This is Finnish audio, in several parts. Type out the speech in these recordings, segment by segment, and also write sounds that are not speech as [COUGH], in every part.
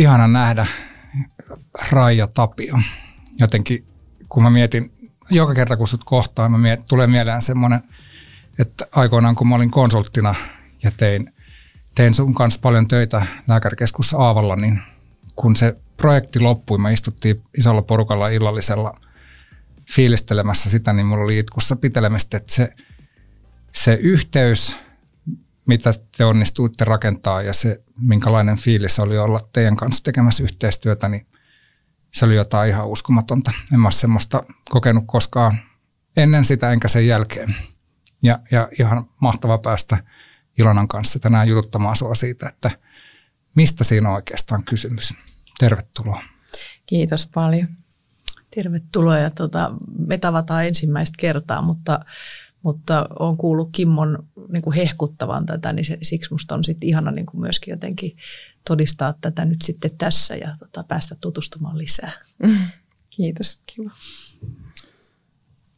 ihana nähdä Raija Tapio. Jotenkin kun mä mietin, joka kerta kun sut kohtaan, mä mietin, tulee mieleen semmoinen, että aikoinaan kun mä olin konsulttina ja tein, tein sun kanssa paljon töitä lääkärikeskussa Aavalla, niin kun se projekti loppui, me istuttiin isolla porukalla illallisella fiilistelemässä sitä, niin mulla oli itkussa pitelemistä, että se, se yhteys, mitä te onnistuitte rakentaa ja se, minkälainen fiilis oli olla teidän kanssa tekemässä yhteistyötä, niin se oli jotain ihan uskomatonta. En mä semmoista kokenut koskaan ennen sitä enkä sen jälkeen. Ja, ja ihan mahtava päästä Ilonan kanssa tänään jututtamaan sua siitä, että mistä siinä on oikeastaan kysymys. Tervetuloa. Kiitos paljon. Tervetuloa ja tota, me tavataan ensimmäistä kertaa, mutta, mutta on kuullut Kimmon niin kuin hehkuttavan tätä, niin se, siksi musta on sitten ihana niin kuin myöskin jotenkin todistaa tätä nyt sitten tässä ja tota, päästä tutustumaan lisää. [LAUGHS] Kiitos, kiva.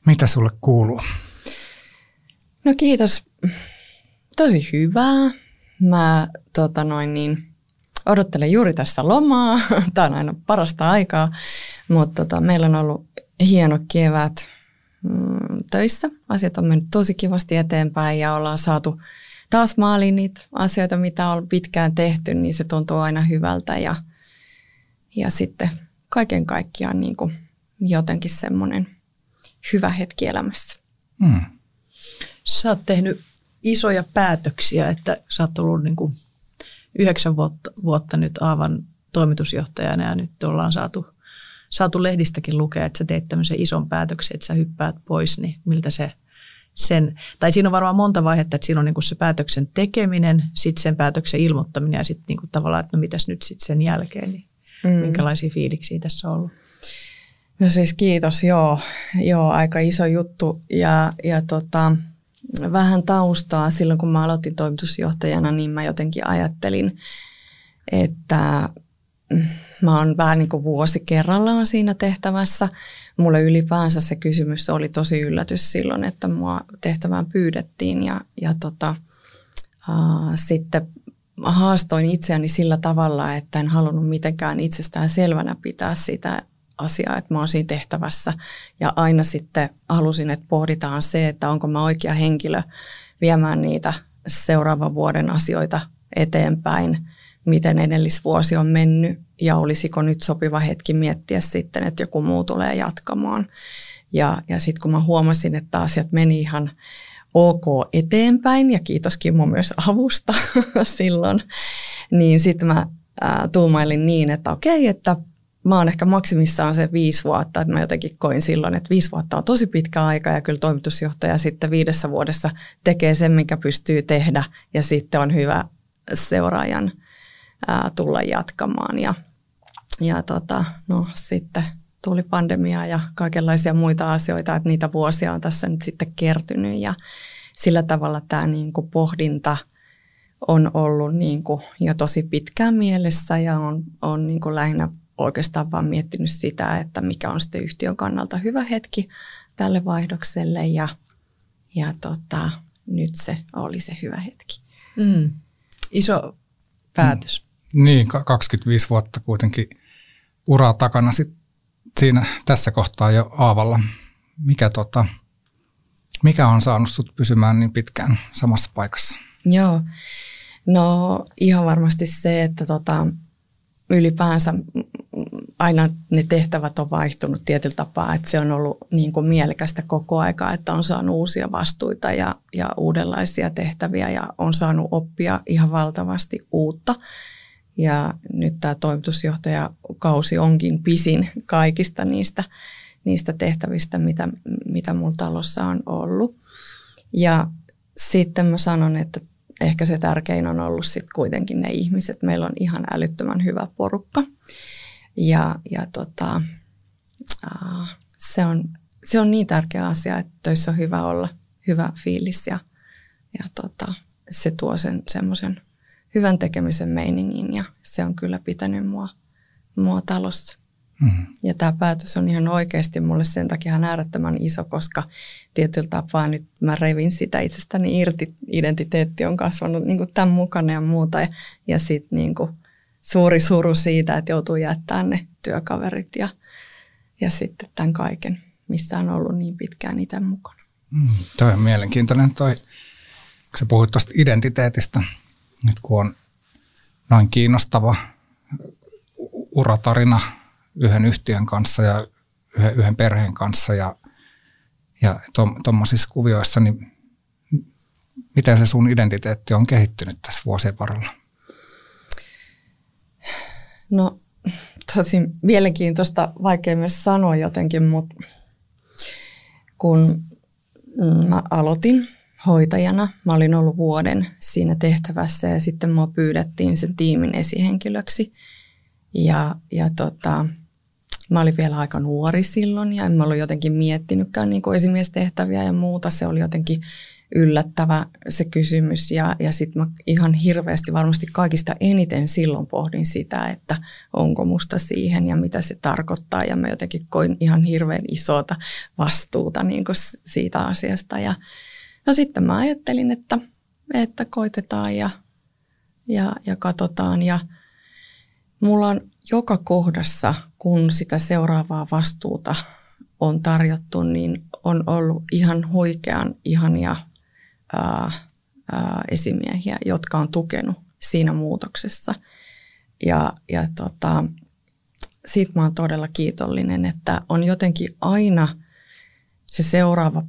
Mitä sulle kuuluu? No kiitos. Tosi hyvää. Mä tota noin niin, odottelen juuri tässä lomaa. [LAUGHS] Tämä on aina parasta aikaa. Mutta tota, meillä on ollut hieno kevät töissä. Asiat on mennyt tosi kivasti eteenpäin ja ollaan saatu taas maaliin niitä asioita, mitä on pitkään tehty, niin se tuntuu aina hyvältä ja, ja sitten kaiken kaikkiaan niin kuin jotenkin semmoinen hyvä hetki elämässä. Hmm. Sä oot tehnyt isoja päätöksiä, että sä oot ollut niin kuin yhdeksän vuotta, vuotta nyt Aavan toimitusjohtajana ja nyt ollaan saatu, saatu lehdistäkin lukea, että sä teet tämmöisen ison päätöksen, että sä hyppäät pois, niin miltä se sen, tai siinä on varmaan monta vaihetta, että siinä on niin kuin se päätöksen tekeminen, sitten sen päätöksen ilmoittaminen ja sitten niin kuin tavallaan, että no mitäs nyt sitten sen jälkeen, niin mm. minkälaisia fiiliksiä tässä on ollut? No siis kiitos, joo, joo aika iso juttu ja, ja tota, vähän taustaa silloin kun mä aloitin toimitusjohtajana, niin mä jotenkin ajattelin, että mä oon vähän niin kuin vuosi kerrallaan siinä tehtävässä. Mulle ylipäänsä se kysymys oli tosi yllätys silloin, että mua tehtävään pyydettiin ja, ja tota, äh, sitten haastoin itseäni sillä tavalla, että en halunnut mitenkään itsestään selvänä pitää sitä asiaa, että mä oon siinä tehtävässä. Ja aina sitten halusin, että pohditaan se, että onko mä oikea henkilö viemään niitä seuraavan vuoden asioita eteenpäin – miten edellisvuosi on mennyt ja olisiko nyt sopiva hetki miettiä sitten, että joku muu tulee jatkamaan. Ja, ja sitten kun mä huomasin, että asiat meni ihan ok eteenpäin ja kiitos Kimmo myös avusta [LAUGHS] silloin, niin sitten mä ää, tuumailin niin, että okei, että mä oon ehkä maksimissaan se viisi vuotta, että mä jotenkin koin silloin, että viisi vuotta on tosi pitkä aika ja kyllä toimitusjohtaja sitten viidessä vuodessa tekee sen, mikä pystyy tehdä ja sitten on hyvä seuraajan ää, tulla jatkamaan. Ja, ja tota, no, sitten tuli pandemia ja kaikenlaisia muita asioita, että niitä vuosia on tässä nyt sitten kertynyt ja sillä tavalla tämä niin kuin pohdinta on ollut niin kuin jo tosi pitkään mielessä ja on, on niin kuin lähinnä oikeastaan vaan miettinyt sitä, että mikä on sitten yhtiön kannalta hyvä hetki tälle vaihdokselle ja, ja tota, nyt se oli se hyvä hetki. Mm. Iso päätös. Niin, 25 vuotta kuitenkin uraa takana sit siinä tässä kohtaa jo Aavalla. Mikä, tota, mikä on saanut sut pysymään niin pitkään samassa paikassa? Joo, no ihan varmasti se, että tota, ylipäänsä aina ne tehtävät on vaihtunut tietyllä tapaa, että se on ollut niin kuin mielekästä koko aika, että on saanut uusia vastuita ja, ja uudenlaisia tehtäviä ja on saanut oppia ihan valtavasti uutta. Ja nyt tämä toimitusjohtajakausi onkin pisin kaikista niistä, niistä tehtävistä, mitä, mitä mulla talossa on ollut. Ja sitten mä sanon, että ehkä se tärkein on ollut sitten kuitenkin ne ihmiset. Meillä on ihan älyttömän hyvä porukka. Ja, ja tota, se, on, se on niin tärkeä asia, että töissä on hyvä olla, hyvä fiilis ja, ja tota, se tuo sen semmoisen – hyvän tekemisen meiningin ja se on kyllä pitänyt mua, mua talossa. Mm. Ja tämä päätös on ihan oikeasti mulle sen takia ihan äärettömän iso, koska tietyllä tapaa nyt mä revin sitä itsestäni irti. Identiteetti on kasvanut niin tämän mukana ja muuta. Ja, ja sitten niin suuri suru siitä, että joutuu jättämään ne työkaverit ja, ja sitten tämän kaiken, missä on ollut niin pitkään itse mukana. Mm, toi on mielenkiintoinen toi, kun sä puhuit tuosta identiteetistä, että kun on noin kiinnostava uratarina yhden yhtiön kanssa ja yhden, yhden perheen kanssa ja, ja tuommoisissa kuvioissa, niin miten se sun identiteetti on kehittynyt tässä vuosien varrella? No tosi mielenkiintoista, vaikea myös sanoa jotenkin, mutta kun mä aloitin hoitajana, mä olin ollut vuoden siinä tehtävässä ja sitten mua pyydettiin sen tiimin esihenkilöksi. Ja, ja tota, mä olin vielä aika nuori silloin ja en mä ollut jotenkin miettinytkään niin kuin esimiestehtäviä ja muuta. Se oli jotenkin yllättävä se kysymys ja, ja sitten mä ihan hirveästi varmasti kaikista eniten silloin pohdin sitä, että onko musta siihen ja mitä se tarkoittaa ja mä jotenkin koin ihan hirveän isota vastuuta niin kuin siitä asiasta ja no sitten mä ajattelin, että, että koitetaan ja, ja, ja katsotaan ja mulla on joka kohdassa, kun sitä seuraavaa vastuuta on tarjottu, niin on ollut ihan huikean ihania ää, ää, esimiehiä, jotka on tukenut siinä muutoksessa. Ja, ja tota, siitä mä oon todella kiitollinen, että on jotenkin aina se seuraava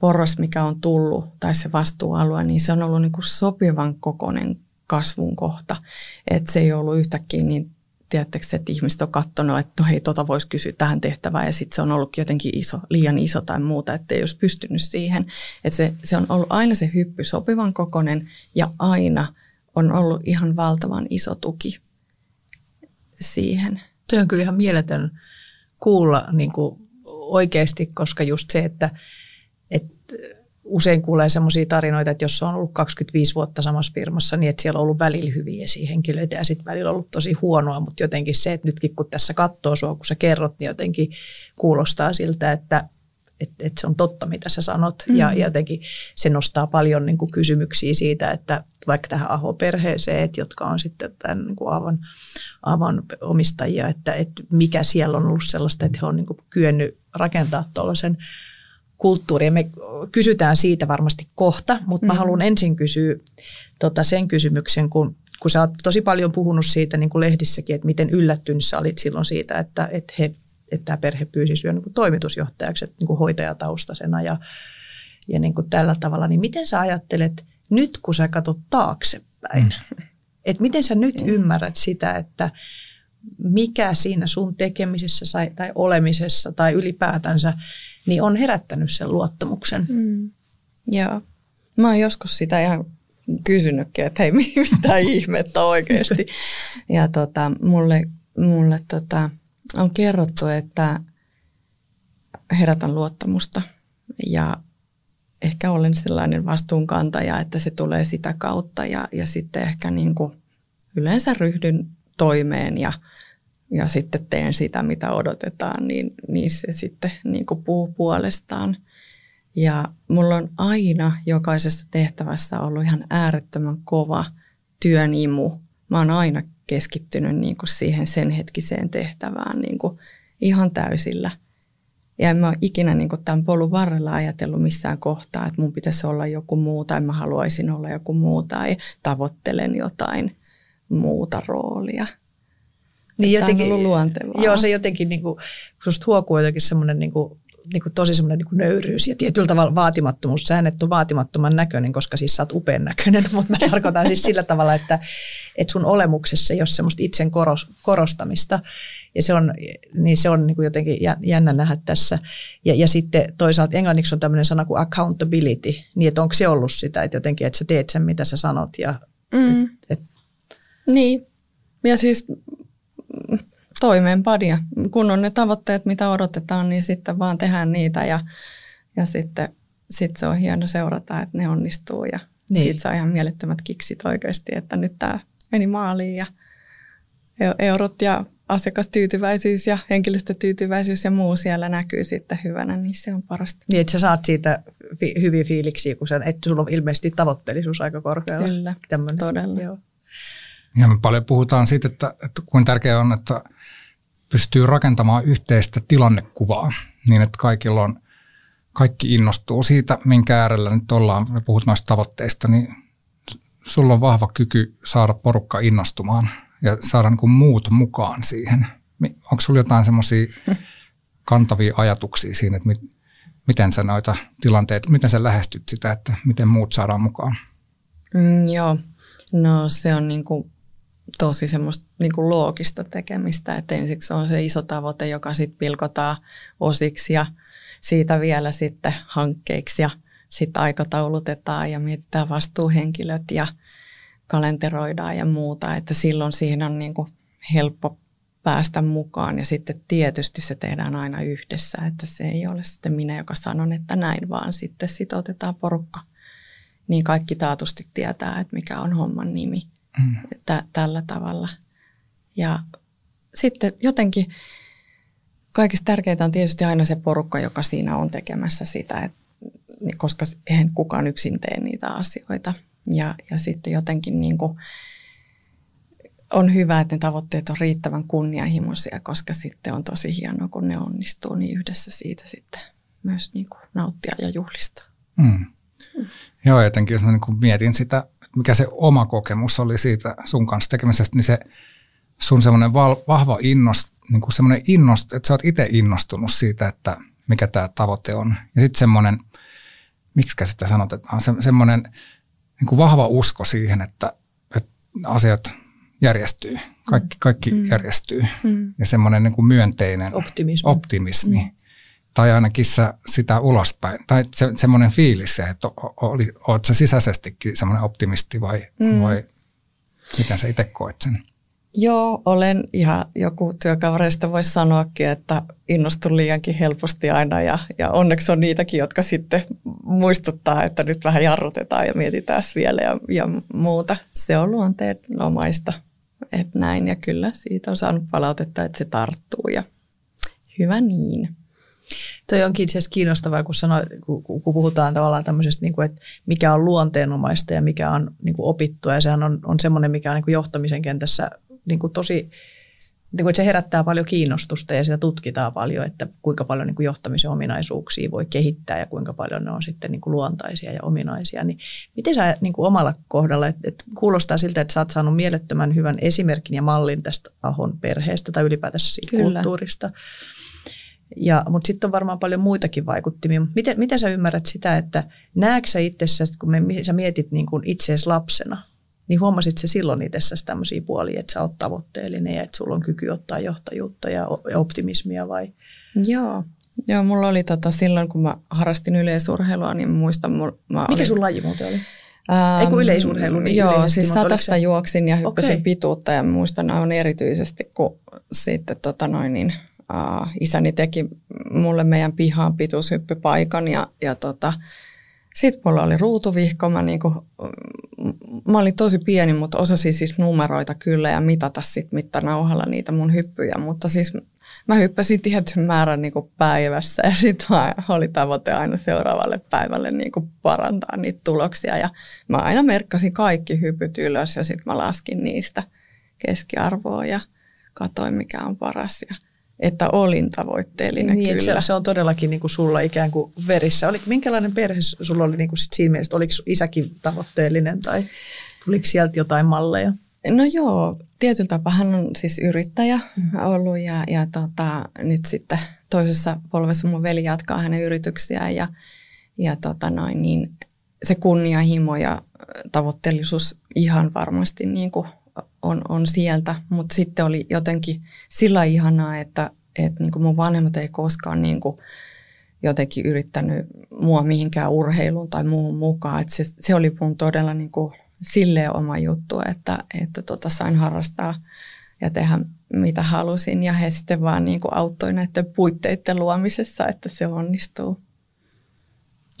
porras, mikä on tullut, tai se vastuualue, niin se on ollut niin kuin sopivan kokoinen kasvun kohta. Että se ei ollut yhtäkkiä niin tiedättekö, että ihmiset on katsonut, että no hei, tota voisi kysyä tähän tehtävään ja sitten se on ollut jotenkin iso, liian iso tai muuta, että ei olisi pystynyt siihen. Että se, se on ollut aina se hyppy sopivan kokonen ja aina on ollut ihan valtavan iso tuki siihen. Tuo on kyllä ihan mieletön kuulla niin kuin oikeasti, koska just se, että, että usein kuulee sellaisia tarinoita, että jos on ollut 25 vuotta samassa firmassa, niin että siellä on ollut välillä hyviä esihenkilöitä ja sitten välillä on ollut tosi huonoa, mutta jotenkin se, että nytkin kun tässä katsoo sua, kun sä kerrot, niin jotenkin kuulostaa siltä, että että, että se on totta, mitä sä sanot. Mm. Ja, ja jotenkin se nostaa paljon niin kuin kysymyksiä siitä, että vaikka tähän Aho-perheeseen, jotka on sitten tämän niin kuin Aavan, Aavan omistajia, että, että mikä siellä on ollut sellaista, että he on niin kuin kyennyt rakentaa tuollaisen kulttuuria. Me kysytään siitä varmasti kohta, mutta mä mm. haluan ensin kysyä tota sen kysymyksen, kun, kun sä oot tosi paljon puhunut siitä niin kuin lehdissäkin, että miten yllättynyt sä olit silloin siitä, että, että, he, että tämä perhe pyysi syö niin kuin toimitusjohtajaksi, että niin kuin hoitajataustasena ja, ja niin kuin tällä tavalla. Niin miten sä ajattelet nyt, kun sä katsot taaksepäin, mm. että miten sä nyt mm. ymmärrät sitä, että mikä siinä sun tekemisessä tai olemisessa tai ylipäätänsä niin on herättänyt sen luottamuksen. Mm. Joo. Mä oon joskus sitä ihan kysynytkin, että hei, [LAUGHS] mitä ihmettä oikeasti. [LAUGHS] Ja tota, mulle, mulle tota, on kerrottu, että herätän luottamusta ja ehkä olen sellainen vastuunkantaja, että se tulee sitä kautta ja, ja sitten ehkä niin kuin yleensä ryhdyn toimeen ja – ja sitten teen sitä, mitä odotetaan, niin, niin se sitten niin kuin puhuu puolestaan. Ja mulla on aina jokaisessa tehtävässä ollut ihan äärettömän kova työn imu. Mä oon aina keskittynyt niin kuin siihen sen hetkiseen tehtävään niin kuin ihan täysillä. Ja en mä ole ikinä niin kuin tämän polun varrella ajatellut missään kohtaa, että mun pitäisi olla joku muu tai mä haluaisin olla joku muu tai tavoittelen jotain muuta roolia. Niin jotenkin, Tämä on ollut luontevaa. Joo, se jotenkin, niin kuin, susta huokuu jotenkin semmoinen niin kuin, niin kuin tosi semmoinen niin kuin nöyryys ja tietyllä tavalla vaatimattomuus. Sä et ole vaatimattoman näköinen, koska siis sä oot upean näköinen, [LAUGHS] mutta mä tarkoitan siis sillä tavalla, että, että sun olemuksessa ei ole semmoista itsen korostamista. Ja se on, niin se on niin kuin jotenkin jännä nähdä tässä. Ja, ja sitten toisaalta englanniksi on tämmöinen sana kuin accountability, niin että onko se ollut sitä, että jotenkin, että sä teet sen, mitä sä sanot. Ja, mm. et, et. Niin, ja siis toimeenpania. Kun on ne tavoitteet, mitä odotetaan, niin sitten vaan tehdään niitä ja, ja sitten sit se on hieno seurata, että ne onnistuu ja niin. siitä saa ihan mielettömät kiksit oikeasti, että nyt tämä meni maaliin ja eurot ja asiakastyytyväisyys ja henkilöstötyytyväisyys ja muu siellä näkyy sitten hyvänä, niin se on parasta. Niin, että sä saat siitä fi- hyviä fiiliksiä, kun sä, että sulla on ilmeisesti tavoitteellisuus aika korkealla. Kyllä, Tämmönen. todella. Joo. Ja me paljon puhutaan siitä, että, että kuinka tärkeää on, että pystyy rakentamaan yhteistä tilannekuvaa niin, että kaikilla on, kaikki innostuu siitä, minkä äärellä nyt ollaan. Me puhut noista tavoitteista, niin sulla on vahva kyky saada porukka innostumaan ja saada niin kuin muut mukaan siihen. Onko sulla jotain semmoisia kantavia ajatuksia siinä, että mit, miten sä noita tilanteita, miten sä lähestyt sitä, että miten muut saadaan mukaan? Mm, joo, no se on niin kuin tosi semmoista niin kuin loogista tekemistä, että ensiksi on se iso tavoite, joka sitten pilkotaan osiksi ja siitä vielä sitten hankkeiksi ja sitten aikataulutetaan ja mietitään vastuuhenkilöt ja kalenteroidaan ja muuta, että silloin siihen on niin kuin helppo päästä mukaan ja sitten tietysti se tehdään aina yhdessä, että se ei ole sitten minä, joka sanon, että näin, vaan sitten sitoutetaan porukka. Niin kaikki taatusti tietää, että mikä on homman nimi mm. että tällä tavalla. Ja sitten jotenkin kaikista tärkeintä on tietysti aina se porukka, joka siinä on tekemässä sitä, että, koska eihän kukaan yksin tee niitä asioita. Ja, ja sitten jotenkin niin kuin, on hyvä, että ne tavoitteet on riittävän kunnianhimoisia, koska sitten on tosi hienoa, kun ne onnistuu, niin yhdessä siitä sitten myös niin kuin nauttia ja juhlistaa. Mm. Mm. Joo, jotenkin jos mä niin mietin sitä, mikä se oma kokemus oli siitä sun kanssa tekemisestä, niin se sun semmoinen vahva innost, niin kuin semmoinen innost, että sä oot itse innostunut siitä, että mikä tämä tavoite on. Ja sitten semmoinen, miksi sitä sanotetaan, se, semmoinen niin kuin vahva usko siihen, että, että asiat järjestyy, kaikki, kaikki mm. järjestyy. Mm. Ja semmoinen niin kuin myönteinen optimismi. optimismi. Mm. Tai ainakin sä sitä ulospäin. Tai se, semmoinen fiilis, että oli, oot sä sisäisestikin semmoinen optimisti vai, mm. vai miten sä itse koet sen? Joo, olen ihan joku työkavereista voisi sanoakin, että innostun liiankin helposti aina ja, ja onneksi on niitäkin, jotka sitten muistuttaa, että nyt vähän jarrutetaan ja mietitään vielä ja, ja muuta. Se on luonteenomaista että näin ja kyllä siitä on saanut palautetta, että se tarttuu ja hyvä niin. Toi onkin itse asiassa kiinnostavaa, kun, sanoo, kun, kun puhutaan tavallaan tämmöisestä, niin kuin, että mikä on luonteenomaista ja mikä on niin kuin opittua. Ja sehän on, on semmoinen, mikä on niin kuin johtamisen kentässä niin kuin tosi niin kuin, että se herättää paljon kiinnostusta ja sitä tutkitaan paljon, että kuinka paljon niin kuin johtamisen ominaisuuksia voi kehittää ja kuinka paljon ne on sitten niin kuin luontaisia ja ominaisia. Niin miten sä niin kuin omalla kohdalla, että, että kuulostaa siltä, että sä oot saanut mielettömän hyvän esimerkin ja mallin tästä Ahon perheestä tai ylipäätänsä siitä Kyllä. kulttuurista. Ja, mutta sitten on varmaan paljon muitakin vaikuttimia. Miten, miten sä ymmärrät sitä, että näetkö sä itsessäsi, kun me, sä mietit niin kuin itseesi lapsena, niin huomasit se silloin itsessäsi tämmöisiä puolia, että sä oot tavoitteellinen ja että sulla on kyky ottaa johtajuutta ja optimismia vai? Joo, Joo, mulla oli tota, silloin, kun mä harrastin yleisurheilua, niin muistan... Mä Mikä olin, sun laji muuten oli? Ähm, Ei kun yleisurheilu, niin Joo, siis satasta se... juoksin ja hyppäsin okay. pituutta ja muistan aivan erityisesti, kun sitten tota noin, niin, uh, isäni teki mulle meidän pihaan pituushyppypaikan ja, ja tota, sitten mulla oli ruutuvihko, mä, niinku, mä olin tosi pieni, mutta osasin siis numeroita kyllä ja mitata sitten mittanauhalla niitä mun hyppyjä, mutta siis mä hyppäsin tietyn määrän niinku päivässä ja sitten oli tavoite aina seuraavalle päivälle niinku parantaa niitä tuloksia. Ja mä aina merkkasin kaikki hypyt ylös ja sitten mä laskin niistä keskiarvoa ja katoin mikä on paras. Ja että olin tavoitteellinen niin, kyllä. Se, se on todellakin niin kuin sulla ikään kuin verissä. Oli, minkälainen perhe sulla oli niin kuin sit siinä mielessä? Oliko isäkin tavoitteellinen tai tuliko sieltä jotain malleja? No joo, tietyllä tapaa hän on siis yrittäjä ollut ja, ja tota, nyt sitten toisessa polvessa mun veli jatkaa hänen yrityksiään ja, ja tota noin, niin se kunnianhimo ja tavoitteellisuus ihan varmasti niin kuin on, on sieltä, mutta sitten oli jotenkin sillä ihanaa, että, että niin kuin mun vanhemmat ei koskaan niin kuin jotenkin yrittänyt mua mihinkään urheiluun tai muuhun mukaan. Että se, se oli mun todella niin kuin silleen oma juttu, että, että tota sain harrastaa ja tehdä mitä halusin. Ja he sitten vaan niin kuin auttoi näiden puitteiden luomisessa, että se onnistuu.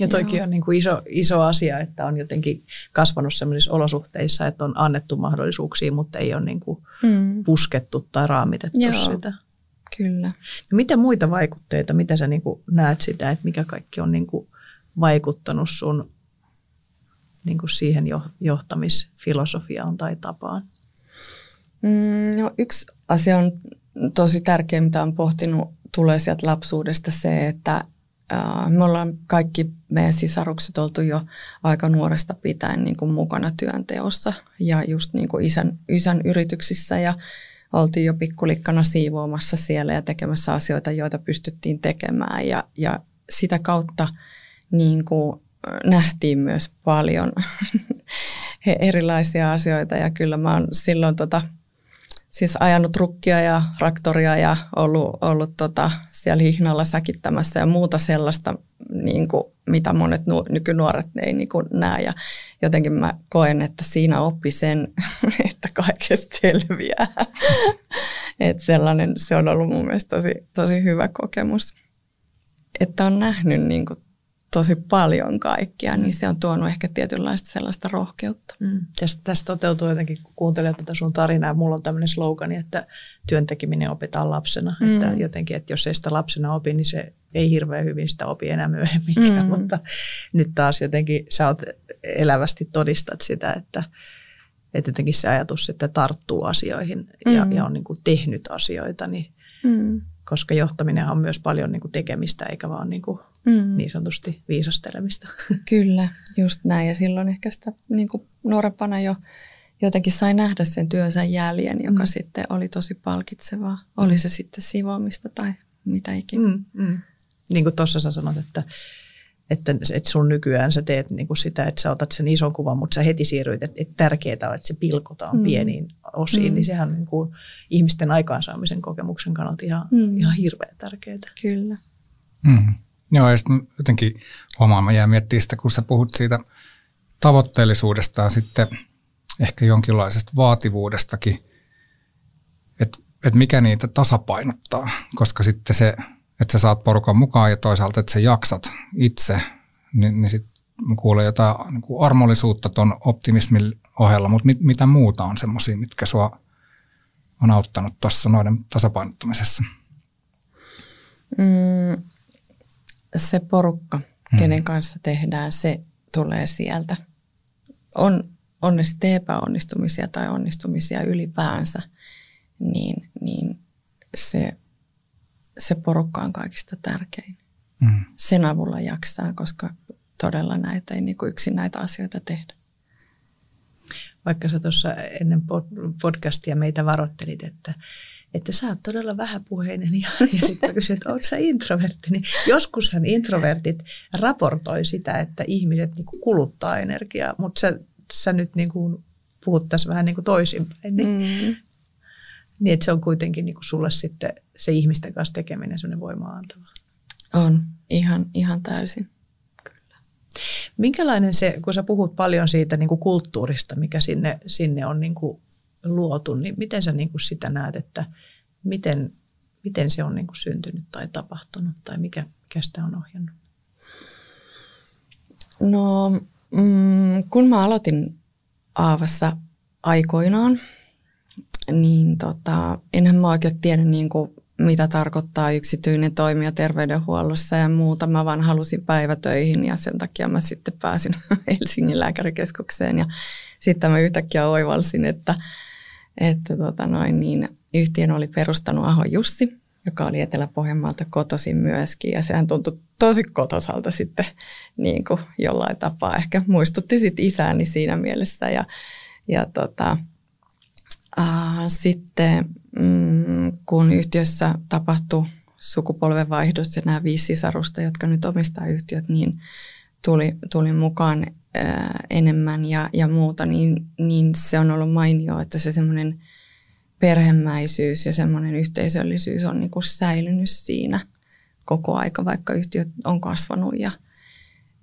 Ja toikin Joo. on niin kuin iso, iso asia, että on jotenkin kasvanut sellaisissa olosuhteissa, että on annettu mahdollisuuksia, mutta ei ole niin kuin mm. puskettu tai raamitettu Joo. sitä. Kyllä. No mitä muita vaikutteita, mitä sä niin kuin näet sitä, että mikä kaikki on niin kuin vaikuttanut sun niin kuin siihen johtamisfilosofiaan tai tapaan? Mm, no, yksi asia on tosi tärkeä, mitä on pohtinut, tulee sieltä lapsuudesta se, että me ollaan kaikki meidän sisarukset oltu jo aika nuoresta pitäen niin kuin mukana työnteossa ja just niin kuin isän, isän yrityksissä ja oltiin jo pikkulikkana siivoamassa siellä ja tekemässä asioita, joita pystyttiin tekemään. Ja, ja sitä kautta niin kuin nähtiin myös paljon [LAUGHS] erilaisia asioita ja kyllä mä oon silloin tota, siis ajanut rukkia ja raktoria ja ollut, ollut tota, siellä hihnalla säkittämässä ja muuta sellaista, niin kuin, mitä monet nu- nykynuoret ei niin kuin, näe. Ja jotenkin mä koen, että siinä oppi sen, [LAUGHS] että kaikesta selviää. [LAUGHS] että sellainen, se on ollut mun mielestä tosi, tosi hyvä kokemus. Että on nähnyt niin kuin, tosi paljon kaikkia, niin se on tuonut ehkä tietynlaista sellaista rohkeutta. Mm. Tästä, tästä toteutuu jotenkin, kun kuuntelee tätä sun tarinaa, mulla on tämmöinen slogani, että työntekeminen opitaan lapsena. Mm. Että jotenkin, että jos ei sitä lapsena opi, niin se ei hirveän hyvin sitä opi enää myöhemminkään, mm. mutta nyt taas jotenkin sä oot elävästi todistat sitä, että, että jotenkin se ajatus, että tarttuu asioihin mm. ja, ja on niin kuin tehnyt asioita, niin mm. Koska johtaminen on myös paljon niin kuin tekemistä eikä vaan niin kuin mm. niin sanotusti viisastelemista. [LAUGHS] Kyllä, just näin. Ja silloin ehkä sitä niin kuin nuorempana jo jotenkin sai nähdä sen työnsä jäljen, joka mm. sitten oli tosi palkitsevaa. Oli se sitten sivoamista tai mitä ikinä. Mm, mm. Niin kuin tuossa sä sanot, että, että, että sun nykyään sä teet niin kuin sitä, että sä otat sen ison kuvan, mutta sä heti siirryit, että, että tärkeää on, että se pilkotaan mm. pieniin osiin, mm. niin sehän on niin kuin ihmisten aikaansaamisen kokemuksen kannalta ihan, mm. ihan hirveän tärkeää. Kyllä. Mm. Joo, ja sitten jotenkin huomaan, mä jään miettimään sitä, kun sä puhut siitä tavoitteellisuudesta ja sitten ehkä jonkinlaisesta vaativuudestakin, että et mikä niitä tasapainottaa, koska sitten se, että sä saat porukan mukaan ja toisaalta, että sä jaksat itse, niin, niin sitten kuulee jotain niin kuin armollisuutta tuon optimismin ohella, mutta mit, mitä muuta on semmoisia, mitkä sua on auttanut tuossa noiden tasapainottamisessa? Mm, se porukka, hmm. kenen kanssa tehdään, se tulee sieltä. On, on ne sitten epäonnistumisia tai onnistumisia ylipäänsä, niin, niin se, se porukka on kaikista tärkein. Hmm. Sen avulla jaksaa, koska todella näitä ei niin kuin yksin näitä asioita tehdä. Vaikka sä tuossa ennen podcastia meitä varoittelit, että että sä oot todella vähäpuheinen ja, [LAUGHS] ja sitten mä kysyin, että oot sä introvertti, niin joskushan introvertit raportoi sitä, että ihmiset niin kuluttaa energiaa, mutta sä, sä nyt niin kuin puhut tässä vähän niin kuin toisinpäin, niin, mm. Niin että se on kuitenkin niin kuin sulle sitten se ihmisten kanssa tekeminen sellainen voimaa antava. On, ihan, ihan täysin. Minkälainen se, kun sä puhut paljon siitä niin kuin kulttuurista, mikä sinne, sinne on niin kuin luotu, niin miten sä niin kuin sitä näet, että miten, miten se on niin kuin syntynyt tai tapahtunut tai mikä, mikä sitä on ohjannut? No, mm, kun mä aloitin Aavassa aikoinaan, niin tota, enhän mä oikein tiedä niin kuin, mitä tarkoittaa yksityinen toimija terveydenhuollossa ja muuta. Mä vaan halusin päivätöihin ja sen takia mä sitten pääsin [LAUGHS] Helsingin lääkärikeskukseen ja sitten mä yhtäkkiä oivalsin, että että tota noin, niin yhtiön oli perustanut Aho Jussi, joka oli Etelä-Pohjanmaalta kotoisin myöskin. Ja sehän tuntui tosi kotosalta sitten niin kuin jollain tapaa. Ehkä muistutti sitten isääni siinä mielessä. Ja, ja tota, sitten mm, kun yhtiössä tapahtui sukupolvenvaihdos ja nämä viisi sisarusta, jotka nyt omistaa yhtiöt, niin tuli, tuli mukaan enemmän ja, ja muuta, niin, niin se on ollut mainio, että se semmoinen perhemäisyys ja semmoinen yhteisöllisyys on niin kuin säilynyt siinä koko aika, vaikka yhtiö on kasvanut ja,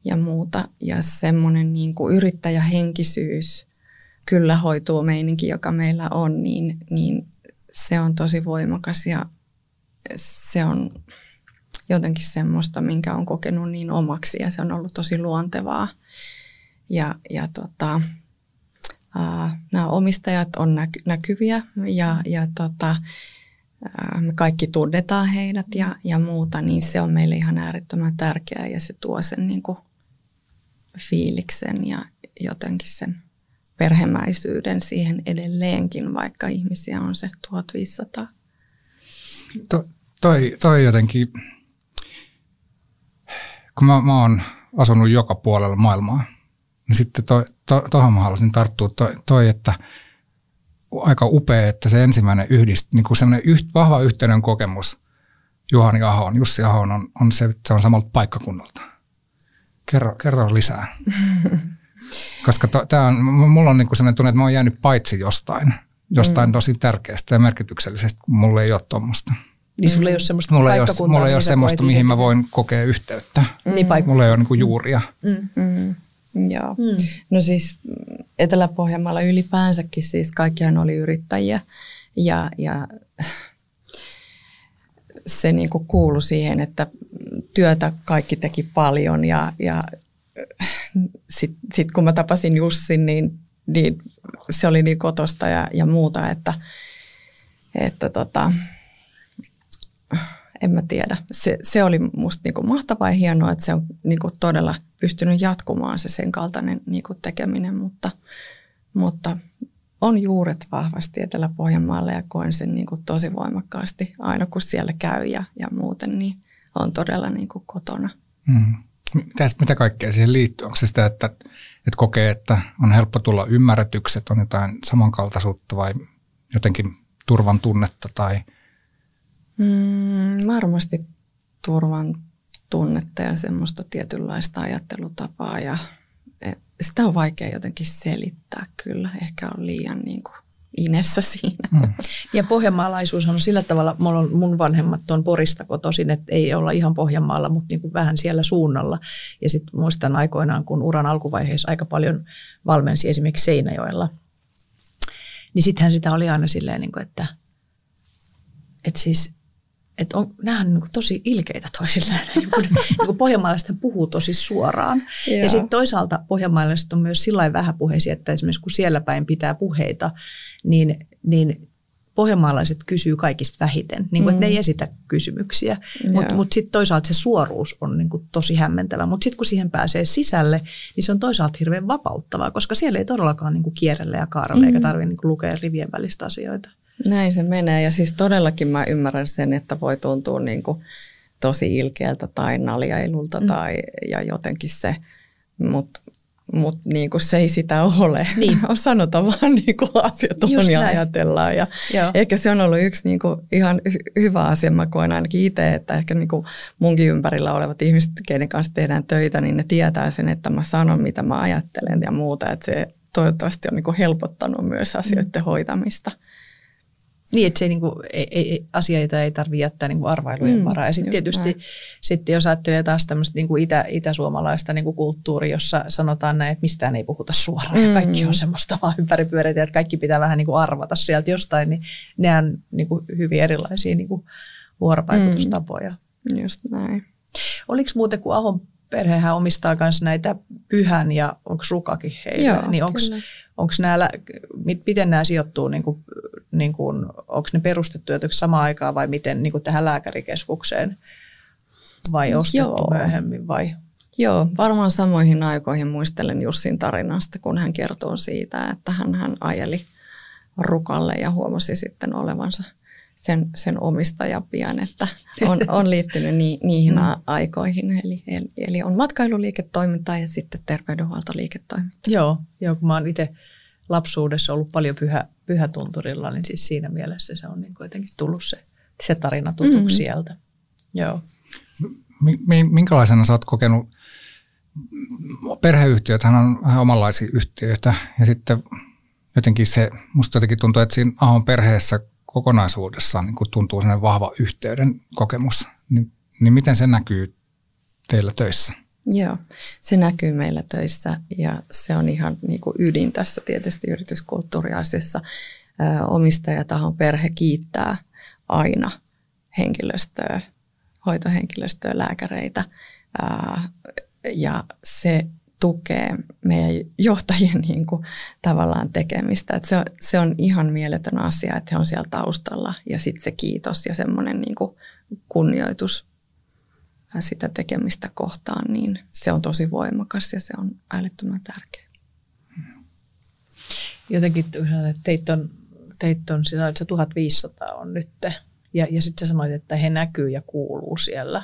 ja muuta. Ja semmoinen niin kuin yrittäjähenkisyys kyllä hoituu meininki, joka meillä on, niin, niin se on tosi voimakas ja se on jotenkin semmoista, minkä on kokenut niin omaksi ja se on ollut tosi luontevaa. Ja, ja tota, ää, nämä omistajat on näky, näkyviä ja, ja tota, ää, me kaikki tunnetaan heidät ja, ja muuta, niin se on meille ihan äärettömän tärkeää ja se tuo sen niin kuin fiiliksen ja jotenkin sen perhemäisyyden siihen edelleenkin, vaikka ihmisiä on se 1500. To, toi, toi jotenkin, kun mä, mä oon asunut joka puolella maailmaa, niin sitten toi, to, tohon mä haluaisin tarttua toi, toi, että aika upea, että se ensimmäinen yhdist, niin kuin semmoinen yht, vahva yhteyden kokemus Juhani Ahoon, Jussi Ahoon on, on se, että se on samalta paikkakunnalta. Kerro, kerro lisää. [LAUGHS] Koska to, tää on, mulla on niin kuin sellainen tunne, että mä oon jäänyt paitsi jostain, jostain mm. tosi tärkeästä ja merkityksellisestä, kun mulla ei ole tuommoista. Niin sulla ei ole semmoista Mulla ei ole, mulla ei ole semmoista, mihin mä voin kokea yhteyttä. Mm. Niin mulla ei ole niin kuin juuria. Mm. Mm. Joo. Mm. No siis Etelä-Pohjanmaalla ylipäänsäkin siis kaikkihan oli yrittäjiä ja, ja se niin kuin kuului siihen, että työtä kaikki teki paljon ja, ja sitten sit kun mä tapasin Jussin, niin, niin se oli niin kotosta ja, ja muuta, että, että tota, en mä tiedä. Se, se oli musta niinku mahtavaa ja hienoa, että se on niinku todella pystynyt jatkumaan se sen kaltainen niinku tekeminen, mutta, mutta on juuret vahvasti Etelä-Pohjanmaalla ja koen sen niinku tosi voimakkaasti aina kun siellä käy ja, ja muuten, niin on todella niinku kotona. Mm. Mitä, mitä kaikkea siihen liittyy? Onko se sitä, että, että kokee, että on helppo tulla ymmärretyksi, että on jotain samankaltaisuutta vai jotenkin turvan tunnetta tai – Mm, varmasti turvan tunnetta ja semmoista tietynlaista ajattelutapaa ja e, sitä on vaikea jotenkin selittää kyllä. Ehkä on liian niin kuin inessä siinä. Mm. Ja pohjanmaalaisuus on sillä tavalla, on, mun vanhemmat on Porista kotoisin, että ei olla ihan Pohjanmaalla, mutta niin kuin vähän siellä suunnalla. Ja sitten muistan aikoinaan, kun uran alkuvaiheessa aika paljon valmensi esimerkiksi Seinäjoella, niin sittenhän sitä oli aina silleen, niin kuin, että, että siis että on, nämä on niin tosi ilkeitä toisilleen. [LAUGHS] niin kuin pohjanmaalaiset puhuu tosi suoraan. Joo. Ja sitten toisaalta pohjanmaalaiset on myös sillä vähäpuheisia, että esimerkiksi kun siellä päin pitää puheita, niin, niin pohjanmaalaiset kysyy kaikista vähiten. Niin kuin, mm. että ne ei mm. esitä kysymyksiä. Mutta mut sitten toisaalta se suoruus on niin kuin tosi hämmentävä. Mutta sitten kun siihen pääsee sisälle, niin se on toisaalta hirveän vapauttavaa, koska siellä ei todellakaan niin kuin kierrellä ja kaarella, mm. eikä tarvitse niin lukea rivien välistä asioita. Näin se menee ja siis todellakin mä ymmärrän sen, että voi tuntua niin kuin tosi ilkeältä tai naljailulta mm. tai ja jotenkin se, mutta mut niin se ei sitä ole. Niin. [LAUGHS] Sanota vaan niin kuin asiat on Just ja näin. ajatellaan. Ja ehkä se on ollut yksi niin kuin ihan hy- hyvä asia. Mä koen ainakin itse, että ehkä niin kuin munkin ympärillä olevat ihmiset, keiden kanssa tehdään töitä, niin ne tietää sen, että mä sanon mitä mä ajattelen ja muuta. Että se toivottavasti on niin kuin helpottanut myös asioiden mm. hoitamista. Niin, että se ei, niin kuin, ei, ei, asioita ei tarvitse jättää niin kuin arvailujen mm, varaan. Ja sitten tietysti sitten jos ajattelee taas tämmöistä niin kuin itä, itäsuomalaista niin kuin kulttuuria, jossa sanotaan näin, että mistään ei puhuta suoraan mm. ja kaikki on semmoista vaan ympäripyöreitä, että kaikki pitää vähän niin kuin arvata sieltä jostain, niin ne on niin kuin hyvin erilaisia niin kuin vuorovaikutustapoja. Mm, just näin. Oliko muuten, kun Ahon perhehän omistaa myös näitä pyhän ja onko rukakin heillä, Joo, niin onko nämä, miten nämä sijoittuu, niin kuin, niin kuin, onko ne perustettu jotenkin samaan aikaan vai miten niin kuin tähän lääkärikeskukseen vai ostettu Joo. myöhemmin vai? Joo, varmaan samoihin aikoihin muistelen Jussin tarinasta, kun hän kertoo siitä, että hän, hän ajeli rukalle ja huomasi sitten olevansa – sen, sen omistaja pian, että [LAUGHS] on, on liittynyt ni, niihin mm. aikoihin. Eli, eli on matkailuliiketoiminta ja sitten terveydenhuoltoliiketoiminta. Joo, joo kun mä oon itse lapsuudessa ollut paljon pyhä, pyhätunturilla, niin siis siinä mielessä se on niin jotenkin tullut se, se tarina tutuksi mm. sieltä. Joo. Minkälaisena sä oot kokenut, perheyhtiöthän on vähän omanlaisia yhtiöitä ja sitten jotenkin se, musta jotenkin tuntuu, että siinä Ahon perheessä kokonaisuudessaan niin kuin tuntuu sellainen vahva yhteyden kokemus, niin, niin miten se näkyy teillä töissä? Joo, se näkyy meillä töissä ja se on ihan niin kuin ydin tässä tietysti yrityskulttuuriasiassa. Omistajatahon perhe kiittää aina henkilöstöä, hoitohenkilöstöä, lääkäreitä ja se tukee meidän johtajien [LAUGHS] niin kuin, tavallaan tekemistä. Että se, on, se on ihan mieletön asia, että he on siellä taustalla ja sitten se kiitos ja semmoinen niin kunnioitus sitä tekemistä kohtaan, niin se on tosi voimakas ja se on älyttömän tärkeä. jotenkin, että teit on, teit on että se 1500 on nyt, ja, ja sitten sanoit, että he näkyy ja kuuluu siellä.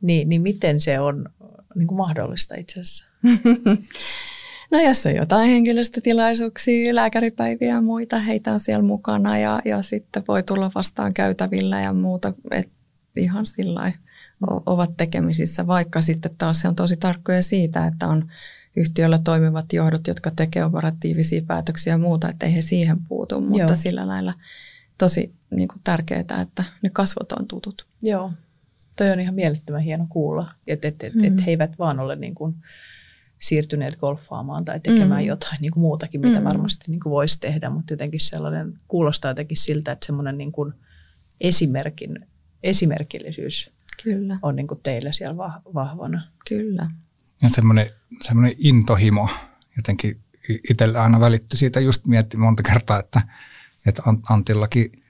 Niin, niin miten se on niin kuin mahdollista itse asiassa? [LAUGHS] No jos on jotain henkilöstötilaisuuksia, lääkäripäiviä ja muita, heitä on siellä mukana ja, ja sitten voi tulla vastaan käytävillä ja muuta. Et ihan sillä ovat tekemisissä, vaikka sitten taas se on tosi tarkkoja siitä, että on yhtiöllä toimivat johdot, jotka tekevät operatiivisia päätöksiä ja muuta, että ei he siihen puutu, mutta Joo. sillä lailla tosi niin kuin tärkeää, että ne kasvot on tutut. Joo, toi on ihan mielettömän hieno kuulla, että et, et, mm. et he eivät vaan ole niin kuin siirtyneet golfaamaan tai tekemään mm. jotain niin kuin muutakin, mitä mm. varmasti niin kuin voisi tehdä, mutta jotenkin sellainen, kuulostaa jotenkin siltä, että semmoinen niin kuin esimerkin, esimerkillisyys Kyllä. on niin kuin teillä siellä vahvana. Kyllä. Ja semmoinen, semmoinen intohimo jotenkin itsellä aina välittyi siitä, just mietti monta kertaa, että, että Antillakin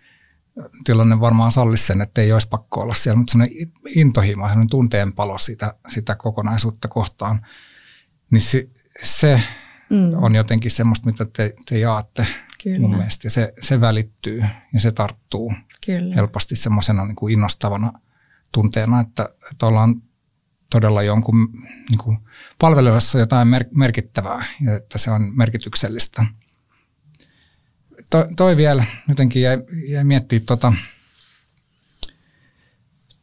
tilanne varmaan sallisi sen, että ei olisi pakko olla siellä, mutta semmoinen intohimo, semmoinen tunteenpalo sitä, sitä kokonaisuutta kohtaan, niin se, se mm. on jotenkin semmoista, mitä te, te jaatte Kyllä. mun mielestä. Ja se, se välittyy ja se tarttuu Kyllä. helposti semmoisena niin kuin innostavana tunteena, että, että ollaan todella jonkun niin kuin palveluissa jotain mer- merkittävää ja että se on merkityksellistä. To, toi vielä jotenkin jäi, jäi miettiä tota,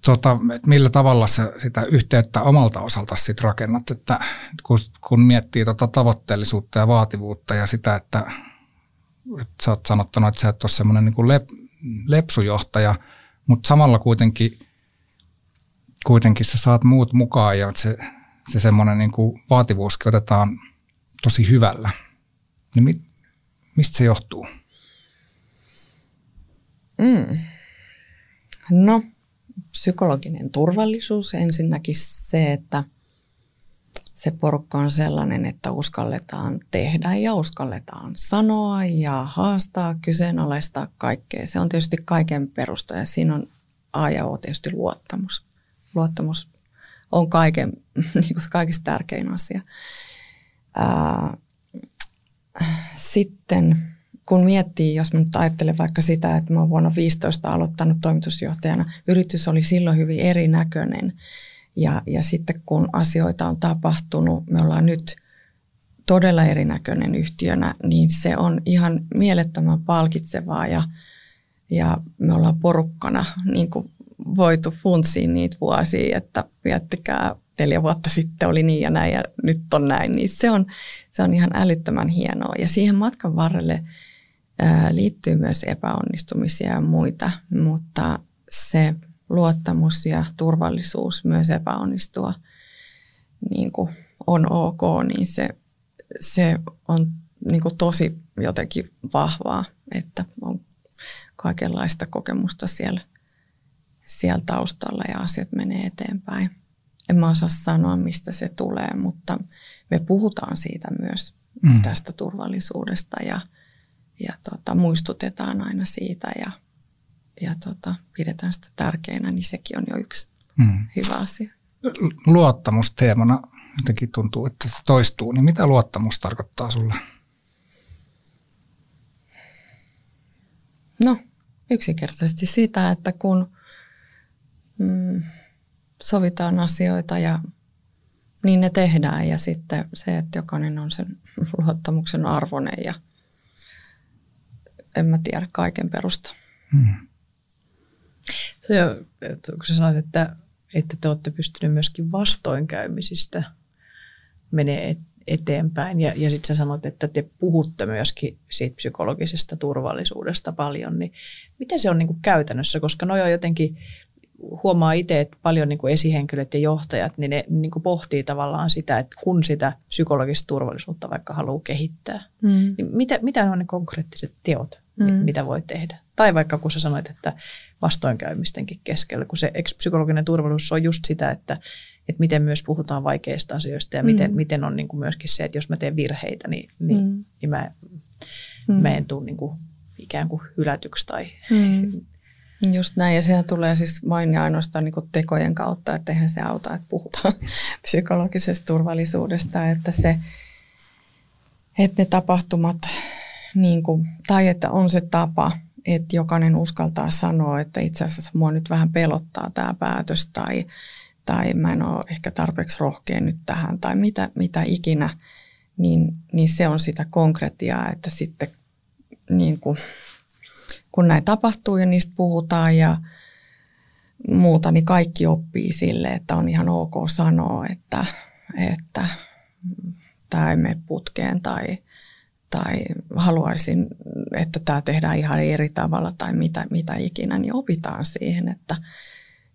tota, että millä tavalla sä sitä yhteyttä omalta osalta sit rakennat, että kun, kun miettii tota tavoitteellisuutta ja vaativuutta ja sitä, että, että sä oot sanottanut, että sä et ole semmoinen niin lep, lepsujohtaja, mutta samalla kuitenkin, kuitenkin sä saat muut mukaan ja se, se semmoinen niin vaativuuskin otetaan tosi hyvällä. Niin mi, mistä se johtuu? Mm. No, psykologinen turvallisuus. Ensinnäkin se, että se porukka on sellainen, että uskalletaan tehdä ja uskalletaan sanoa ja haastaa, kyseenalaistaa kaikkea. Se on tietysti kaiken perusta ja siinä on A ja O tietysti luottamus. Luottamus on kaiken, [LAUGHS] niin kuin kaikista tärkein asia. Ää, sitten kun miettii, jos mä nyt ajattelen vaikka sitä, että mä oon vuonna 15 aloittanut toimitusjohtajana, yritys oli silloin hyvin erinäköinen. Ja, ja sitten kun asioita on tapahtunut, me ollaan nyt todella erinäköinen yhtiönä, niin se on ihan mielettömän palkitsevaa ja, ja me ollaan porukkana niin kuin voitu funtsiin niitä vuosia, että miettikää neljä vuotta sitten oli niin ja näin ja nyt on näin, niin se on, se on ihan älyttömän hienoa. Ja siihen matkan varrelle liittyy myös epäonnistumisia ja muita, mutta se luottamus ja turvallisuus myös epäonnistua niin kuin on ok, niin se, se on niin kuin tosi jotenkin vahvaa, että on kaikenlaista kokemusta siellä, siellä taustalla ja asiat menee eteenpäin. En mä osaa sanoa, mistä se tulee, mutta me puhutaan siitä myös, mm. tästä turvallisuudesta ja – ja tota, muistutetaan aina siitä ja, ja tota, pidetään sitä tärkeänä, niin sekin on jo yksi mm. hyvä asia. Luottamusteemana jotenkin tuntuu, että se toistuu, niin mitä luottamus tarkoittaa sulle? No, yksinkertaisesti sitä, että kun mm, sovitaan asioita ja niin ne tehdään ja sitten se, että jokainen on sen [LAUGHS] luottamuksen arvoinen ja – en mä tiedä kaiken perusta. Hmm. Se, kun sä sanoit, että, että te olette pystyneet myöskin vastoinkäymisistä menee eteenpäin. Ja, ja sitten sä sanoit, että te puhutte myöskin siitä psykologisesta turvallisuudesta paljon. Niin miten se on niin kuin käytännössä? Koska no on jotenkin huomaa itse, että paljon niin kuin esihenkilöt ja johtajat, niin ne niin kuin pohtii tavallaan sitä, että kun sitä psykologista turvallisuutta vaikka haluaa kehittää, mm. niin mitä, mitä on ne konkreettiset teot, mm. mitä voi tehdä? Tai vaikka kun sä sanoit, että vastoinkäymistenkin keskellä, kun se psykologinen turvallisuus on just sitä, että, että miten myös puhutaan vaikeista asioista ja mm. miten, miten on niin kuin myöskin se, että jos mä teen virheitä, niin, niin, mm. niin mä, mm. mä en tule niin kuin ikään kuin hylätyksi tai mm [LAUGHS] Just näin, ja sehän tulee siis vain ja ainoastaan niin tekojen kautta, että eihän se auta, että puhutaan [LAUGHS] psykologisesta turvallisuudesta, että se, että ne tapahtumat niin kuin, tai että on se tapa, että jokainen uskaltaa sanoa, että itse asiassa mua nyt vähän pelottaa tämä päätös tai, tai mä en ole ehkä tarpeeksi rohkea nyt tähän tai mitä, mitä ikinä, niin, niin se on sitä konkretiaa, että sitten niin kuin, kun näin tapahtuu ja niistä puhutaan ja muuta, niin kaikki oppii sille, että on ihan ok sanoa, että, että tämä ei mene putkeen tai, tai haluaisin, että tämä tehdään ihan eri tavalla tai mitä, mitä ikinä, niin opitaan siihen, että,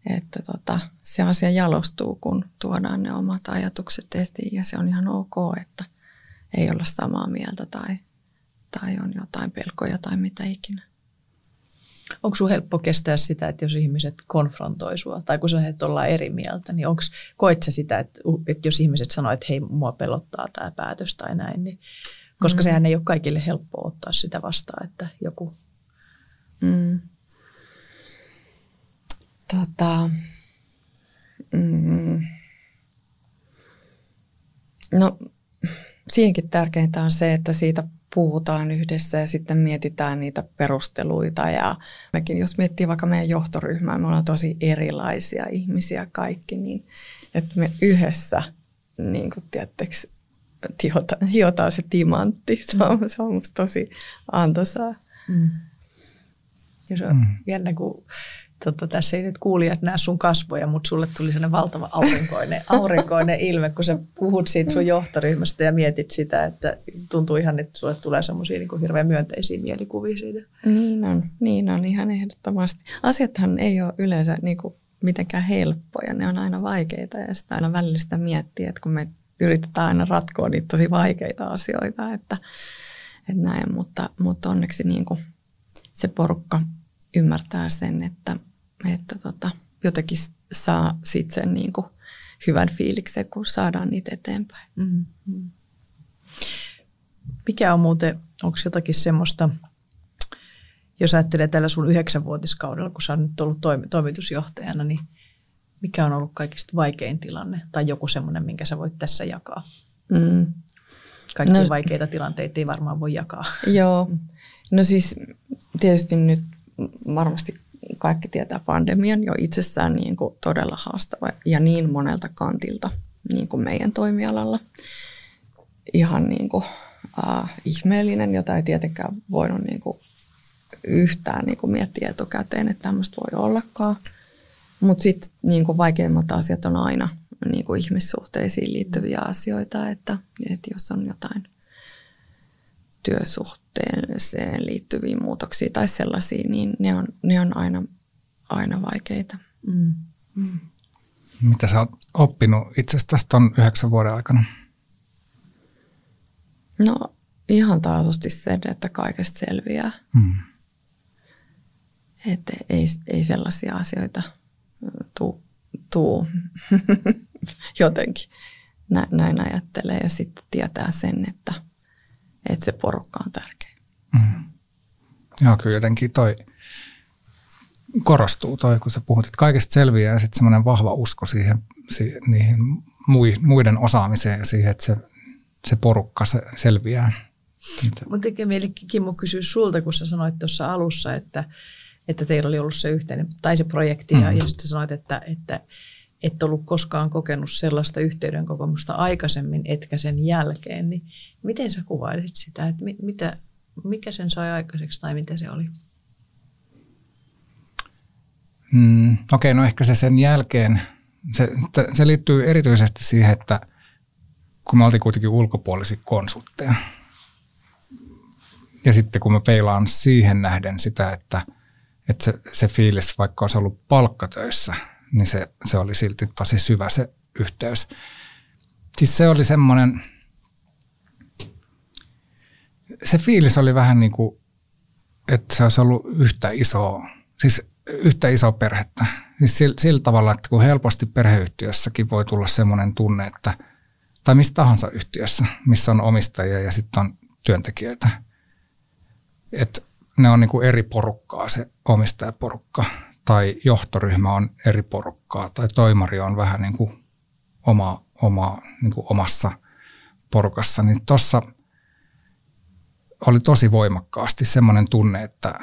että tota, se asia jalostuu, kun tuodaan ne omat ajatukset esiin ja se on ihan ok, että ei olla samaa mieltä tai, tai on jotain pelkoja tai mitä ikinä. Onko sinulla helppo kestää sitä, että jos ihmiset konfrontoi sinua, tai kun sä että ollaan eri mieltä, niin onko, koet sä sitä, että, että jos ihmiset sanoo, että hei, mua pelottaa tämä päätös tai näin, niin, koska mm. sehän ei ole kaikille helppoa ottaa sitä vastaan, että joku... Mm. Tota, mm. No, siihenkin tärkeintä on se, että siitä puhutaan yhdessä ja sitten mietitään niitä perusteluita. Ja mekin, jos miettii vaikka meidän johtoryhmää, me ollaan tosi erilaisia ihmisiä kaikki, niin että me yhdessä, niin kuin tietteeksi, hiotaan se timantti. Se on, se on musta tosi antoisaa. Mm. Ja se on mm. jännä, kun tota, tässä ei nyt kuulijat näe sun kasvoja, mutta sulle tuli sellainen valtava aurinkoinen, aurinkoinen ilme, kun sä puhut siitä sun johtoryhmästä ja mietit sitä, että tuntuu ihan, että sulle tulee semmoisia niin hirveän myönteisiä mielikuvia siitä. Niin on, niin on ihan ehdottomasti. Asiathan ei ole yleensä niin kuin mitenkään helppoja, ne on aina vaikeita ja sitä aina välillä sitä miettiä, että kun me yritetään aina ratkoa niitä tosi vaikeita asioita, että, että näin, mutta, mutta onneksi niin kuin se porukka ymmärtää sen, että että tota, jotenkin saa sitten sen niin kuin hyvän fiiliksen, kun saadaan niitä eteenpäin. Mm-hmm. Mikä on muuten, onko jotakin semmoista, jos ajattelee tällä sun yhdeksänvuotiskaudella, kun sä oot nyt ollut toimitusjohtajana, niin mikä on ollut kaikista vaikein tilanne tai joku semmoinen, minkä sä voit tässä jakaa? Mm. Kaikki no, vaikeita tilanteita ei varmaan voi jakaa. Joo, no siis tietysti nyt varmasti kaikki tietää pandemian jo itsessään niin kuin todella haastava ja niin monelta kantilta niin kuin meidän toimialalla. Ihan niin kuin, äh, ihmeellinen, jota ei tietenkään voinut niin kuin yhtään niin kuin miettiä etukäteen, että tämmöistä voi ollakaan. Mutta sitten niin vaikeimmat asiat on aina niin kuin ihmissuhteisiin liittyviä asioita, että, että jos on jotain työsuhteeseen liittyviä muutoksia tai sellaisia, niin ne on, ne on aina, aina vaikeita. Mm. Mm. Mitä sä oot oppinut itsestäsi tuon yhdeksän vuoden aikana? No ihan taatusti se, että kaikesta selviää. Mm. Että ei, ei sellaisia asioita tuu, tuu. [LAUGHS] jotenkin. Näin ajattelee ja sitten tietää sen, että – että se porukka on tärkeä. Mm. Joo, kyllä jotenkin toi korostuu toi, kun sä puhut, että kaikesta selviää ja sitten semmoinen vahva usko siihen, siihen niihin muiden osaamiseen ja siihen, että se, se porukka se selviää. Mun tekee mieli Kimmo kysyä sulta, kun sä sanoit tuossa alussa, että, että teillä oli ollut se yhteinen, tai se projekti, mm. ja, ja sitten sanoit, että, että et ollut koskaan kokenut sellaista yhteyden kokemusta aikaisemmin, etkä sen jälkeen, niin miten sä kuvailisit sitä, että mitä, mikä sen sai aikaiseksi tai mitä se oli? Mm, Okei, okay, no ehkä se sen jälkeen, se, se liittyy erityisesti siihen, että kun me oltiin kuitenkin ulkopuolisia konsultteja, ja sitten kun mä peilaan siihen nähden sitä, että, että se, se fiilis, vaikka olisi ollut palkkatöissä – niin se, se oli silti tosi syvä se yhteys. Siis se oli semmoinen, se fiilis oli vähän niin kuin, että se olisi ollut yhtä isoa, siis yhtä isoa perhettä. Siis sillä, sillä tavalla, että kun helposti perheyhtiössäkin voi tulla semmoinen tunne, että, tai missä tahansa yhtiössä, missä on omistajia ja sitten on työntekijöitä, että ne on niin kuin eri porukkaa se omistajaporukka tai johtoryhmä on eri porukkaa tai toimari on vähän niin kuin oma, oma, niin kuin omassa porukassa, niin tuossa oli tosi voimakkaasti semmoinen tunne, että,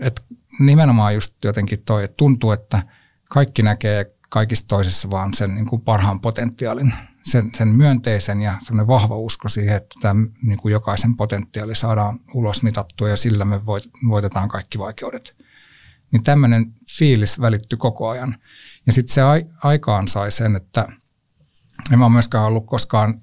että nimenomaan just jotenkin toi, että tuntuu, että kaikki näkee kaikissa toisissa vaan sen niin kuin parhaan potentiaalin, sen, sen myönteisen ja semmoinen vahva usko siihen, että tämä niin kuin jokaisen potentiaali saadaan ulos mitattua ja sillä me voitetaan kaikki vaikeudet. Niin tämmöinen fiilis välittyi koko ajan. Ja sitten se aikaan sai sen, että en mä myöskään ollut koskaan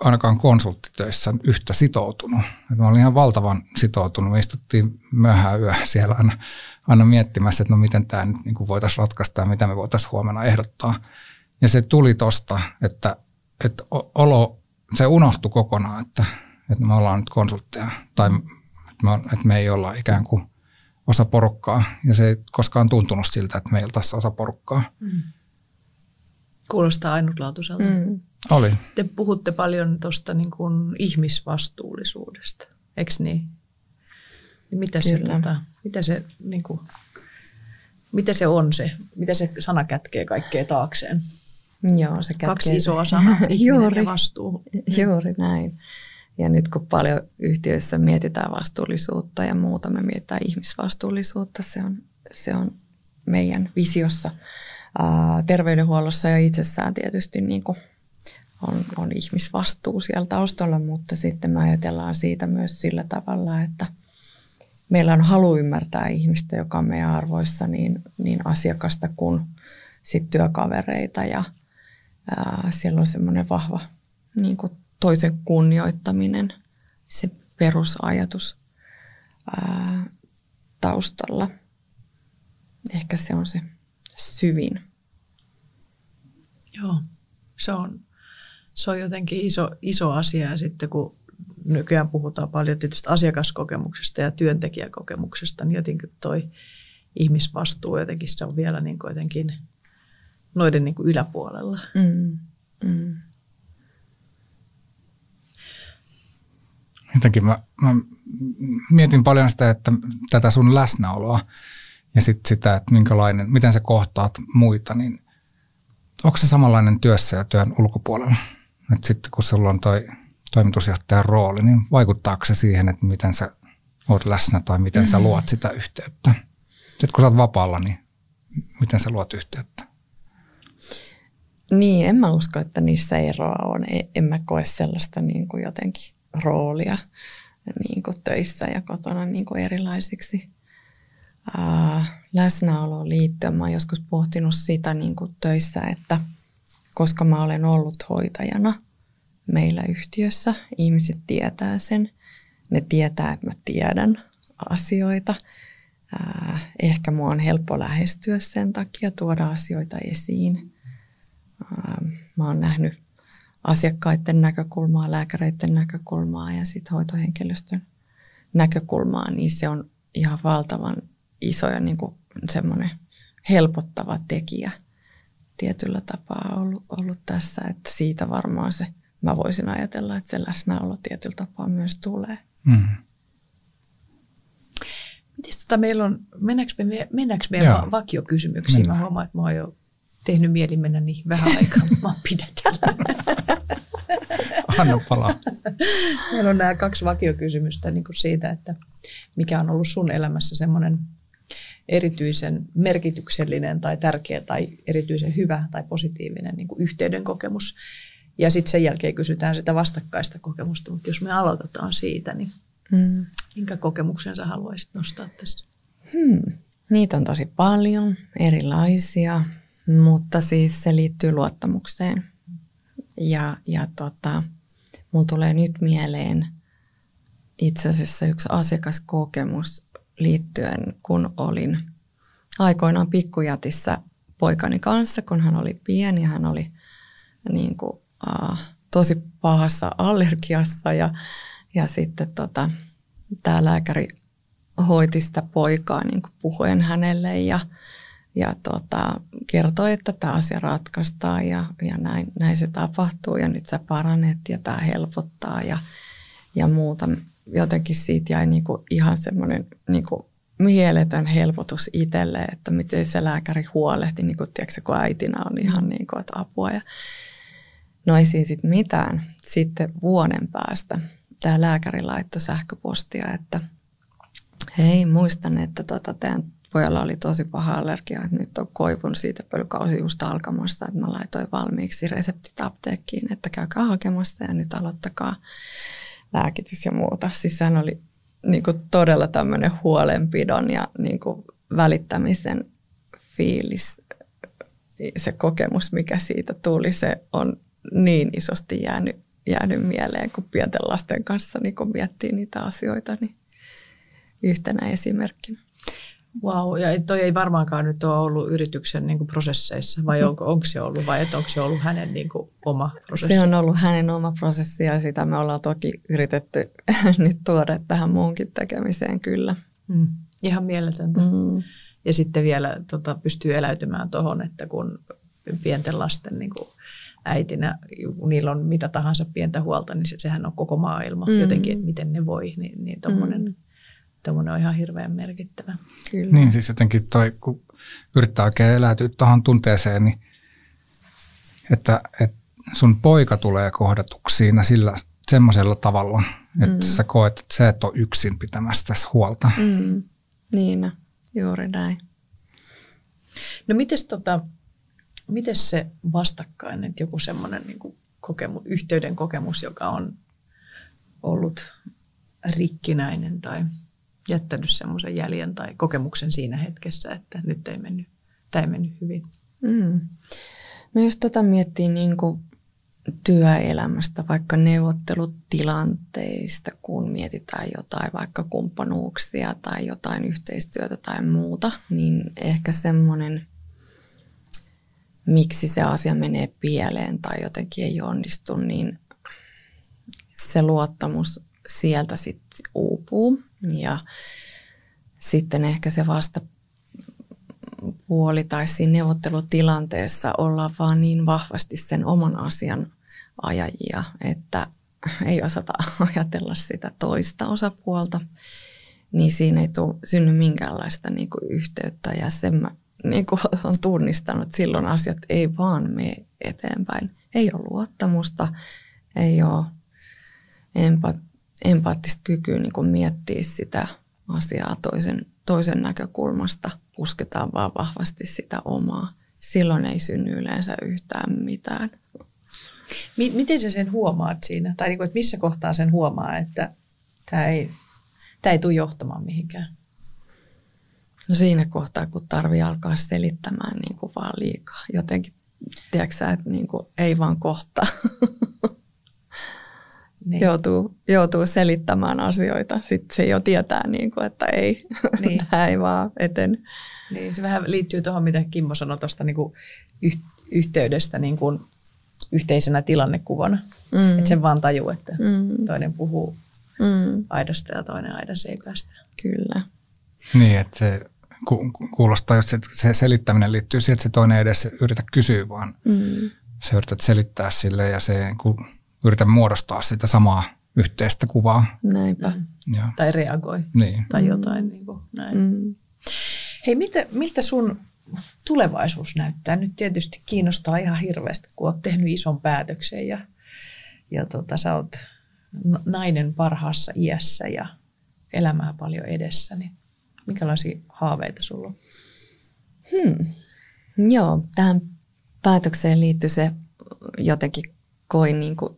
ainakaan konsulttitöissä yhtä sitoutunut. Et mä olin ihan valtavan sitoutunut. Me istuttiin myöhään yö siellä aina, aina miettimässä, että no miten tämä nyt niin voitaisiin ratkaista ja mitä me voitaisiin huomenna ehdottaa. Ja se tuli tosta, että, että olo, se unohtui kokonaan, että, että me ollaan nyt konsultteja tai että me, että me ei olla ikään kuin osa porukkaa. Ja se ei koskaan tuntunut siltä, että me ei oltaisi osa porukkaa. Mm. Kuulostaa ainutlaatuiselta. Mm. Oli. Te puhutte paljon tuosta niin kuin ihmisvastuullisuudesta, eikö niin? niin mitä, se, tota, mitä, se, niin kuin, mitä se on se, mitä se sana kätkee kaikkea taakseen? Joo, se kätkee. Kaksi isoa sanaa, [LAUGHS] juuri, ja vastuu. Juuri näin. Ja nyt kun paljon yhtiöissä mietitään vastuullisuutta ja muuta, me mietitään ihmisvastuullisuutta, se on, se on meidän visiossa. Terveydenhuollossa ja itsessään tietysti niin kuin on, on ihmisvastuu siellä taustalla, mutta sitten me ajatellaan siitä myös sillä tavalla, että meillä on halu ymmärtää ihmistä, joka on meidän arvoissa, niin, niin asiakasta kuin sit työkavereita ja ää, siellä on semmoinen vahva niin kuin toisen kunnioittaminen, se perusajatus ää, taustalla. Ehkä se on se syvin. Joo, se on se on jotenkin iso, iso asia ja sitten kun nykyään puhutaan paljon tietysti asiakaskokemuksesta ja työntekijäkokemuksesta, niin jotenkin toi ihmisvastuu jotenkin se on vielä niin kuin jotenkin noiden niin kuin yläpuolella. Mm, mm. Jotenkin mä, mä mietin paljon sitä, että tätä sun läsnäoloa ja sit sitä, että minkälainen, miten sä kohtaat muita, niin onko se samanlainen työssä ja työn ulkopuolella? sitten kun sulla on toi toimitusjohtajan rooli, niin vaikuttaako se siihen, että miten sä oot läsnä tai miten sä luot sitä yhteyttä? Sitten kun sä oot vapaalla, niin miten sä luot yhteyttä? Niin, en mä usko, että niissä eroa on. E, en mä koe sellaista niin kuin jotenkin roolia niin kuin töissä ja kotona niin kuin erilaisiksi. Läsnäoloon liittyen mä oon joskus pohtinut sitä niin kuin töissä, että – koska mä olen ollut hoitajana meillä yhtiössä. Ihmiset tietää sen. Ne tietää, että mä tiedän asioita. ehkä mua on helppo lähestyä sen takia, tuoda asioita esiin. mä oon nähnyt asiakkaiden näkökulmaa, lääkäreiden näkökulmaa ja sitten hoitohenkilöstön näkökulmaa, niin se on ihan valtavan iso ja niin semmoinen helpottava tekijä – tietyllä tapaa ollut, ollut tässä, että siitä varmaan se, mä voisin ajatella, että se läsnäolo tietyllä tapaa myös tulee. Mm. Miten tota meillä on, mennäänkö me, mennäänkö me vakiokysymyksiin? Mennään. Mä huomaan, että mä oon jo tehnyt mieli mennä niin vähän aikaa, mä pidetään. [LAUGHS] Anna palaa. Meillä on nämä kaksi vakiokysymystä niin kuin siitä, että mikä on ollut sun elämässä semmoinen – erityisen merkityksellinen tai tärkeä tai erityisen hyvä tai positiivinen niin kuin yhteyden kokemus. Ja sitten sen jälkeen kysytään sitä vastakkaista kokemusta, mutta jos me aloitetaan siitä, niin mm. minkä kokemuksen sä haluaisit nostaa tässä? Hmm. Niitä on tosi paljon, erilaisia, mutta siis se liittyy luottamukseen. Ja, ja tota, mun tulee nyt mieleen itse asiassa yksi asiakaskokemus, liittyen, kun olin aikoinaan pikkujatissa poikani kanssa, kun hän oli pieni. Hän oli niin kuin, äh, tosi pahassa allergiassa ja, ja sitten tota, tämä lääkäri hoiti sitä poikaa niin kuin puhuen hänelle ja, ja tota, kertoi, että tämä asia ratkaistaan ja, ja näin, näin se tapahtuu ja nyt sä paranet ja tämä helpottaa ja, ja muuta jotenkin siitä jäi niinku ihan semmoinen niinku mieletön helpotus itselle, että miten se lääkäri huolehti, niin kuin, tiedätkö, kun äitinä on ihan niin kuin, että apua. Ja no ei siinä sitten mitään. Sitten vuoden päästä tämä lääkäri laittoi sähköpostia, että hei, muistan, että tota, teidän pojalla oli tosi paha allergia, että nyt on koivun siitä pölkausi just alkamassa, että mä laitoin valmiiksi reseptit apteekkiin, että käykää hakemassa ja nyt aloittakaa lääkitys ja muuta. Siis sehän oli niin kuin todella tämmöinen huolenpidon ja niin kuin välittämisen fiilis, se kokemus, mikä siitä tuli, se on niin isosti jäänyt, jäänyt mieleen, kun pienten lasten kanssa niin kun miettii niitä asioita, niin yhtenä esimerkkinä. Wow, ja toi ei varmaankaan nyt ole ollut yrityksen niin kuin prosesseissa, vai mm. onko, onko se ollut, vai että onko se ollut hänen niin kuin, oma prosessi? Se on ollut hänen oma prosessi, ja sitä me ollaan toki yritetty [LAUGHS] nyt tuoda tähän muunkin tekemiseen kyllä. Mm. Ihan mieletöntä. Mm. Ja sitten vielä tota, pystyy eläytymään tuohon, että kun pienten lasten niin kuin, äitinä, kun niillä on mitä tahansa pientä huolta, niin se, sehän on koko maailma mm. jotenkin, että miten ne voi, niin, niin tuommoinen mm tuommoinen on ihan hirveän merkittävä. Kyllä. Niin siis jotenkin toi, kun yrittää oikein eläytyä tuohon tunteeseen, niin että, että sun poika tulee kohdatuksi siinä sillä semmoisella tavalla, että mm. sä koet, että sä et ole yksin pitämässä tässä huolta. Mm. Niin, juuri näin. No mites, tota, mites se vastakkain, että joku semmoinen niin kokemu, yhteyden kokemus, joka on ollut rikkinäinen tai jättänyt semmoisen jäljen tai kokemuksen siinä hetkessä, että nyt ei mennyt, tämä ei mennyt hyvin. Mm. No jos tota miettii niin kuin työelämästä, vaikka neuvottelutilanteista, kun mietitään jotain vaikka kumppanuuksia tai jotain yhteistyötä tai muuta, niin ehkä semmoinen, miksi se asia menee pieleen tai jotenkin ei onnistu, niin se luottamus sieltä sitten uupuu. Ja sitten ehkä se vasta puoli tai siinä neuvottelutilanteessa ollaan vaan niin vahvasti sen oman asian ajajia, että ei osata [LAUGHS] ajatella sitä toista osapuolta, niin siinä ei tule, synny minkäänlaista niin kuin yhteyttä. Ja sen mä [LAUGHS] niin kuin olen tunnistanut, että silloin asiat ei vaan mene eteenpäin. Ei ole luottamusta, ei ole empat- empaattista kykyä niin kuin miettiä sitä asiaa toisen, toisen näkökulmasta. Pusketaan vaan vahvasti sitä omaa. Silloin ei synny yleensä yhtään mitään. Miten sä sen huomaat siinä? Tai niin kuin, että missä kohtaa sen huomaa, että tämä ei, tämä ei tule johtamaan mihinkään? No siinä kohtaa, kun tarvii alkaa selittämään niin kuin vaan liikaa. Jotenkin, tiedätkö että niin kuin, ei vaan kohta. [LAUGHS] niin. joutuu, joutuu selittämään asioita. Sitten se jo tietää, niin kuin, että ei, [LAUGHS] niin. tämä ei vaan eten. Niin, se vähän liittyy tuohon, mitä Kimmo sanoi tuosta niin yhteydestä niin kuin yhteisenä tilannekuvana. Mm. Että sen vaan tajuu, että mm. toinen puhuu mm. aidasta ja toinen aida seipäästä. Kyllä. Niin, että se kuulostaa just, että se selittäminen liittyy siihen, että se toinen ei edes yritä kysyä, vaan mm. se yrität selittää sille ja se kun yritä muodostaa sitä samaa yhteistä kuvaa. Näinpä. Mm. Ja. Tai reagoi. Niin. Tai jotain niin kuin näin. Mm. Hei, mitä, miltä sun tulevaisuus näyttää? Nyt tietysti kiinnostaa ihan hirveästi, kun olet tehnyt ison päätöksen ja, ja tota, sä oot nainen parhaassa iässä ja elämää paljon edessä, niin minkälaisia haaveita sulla on? Hmm. Joo, tähän päätökseen liittyy se jotenkin koin niin kuin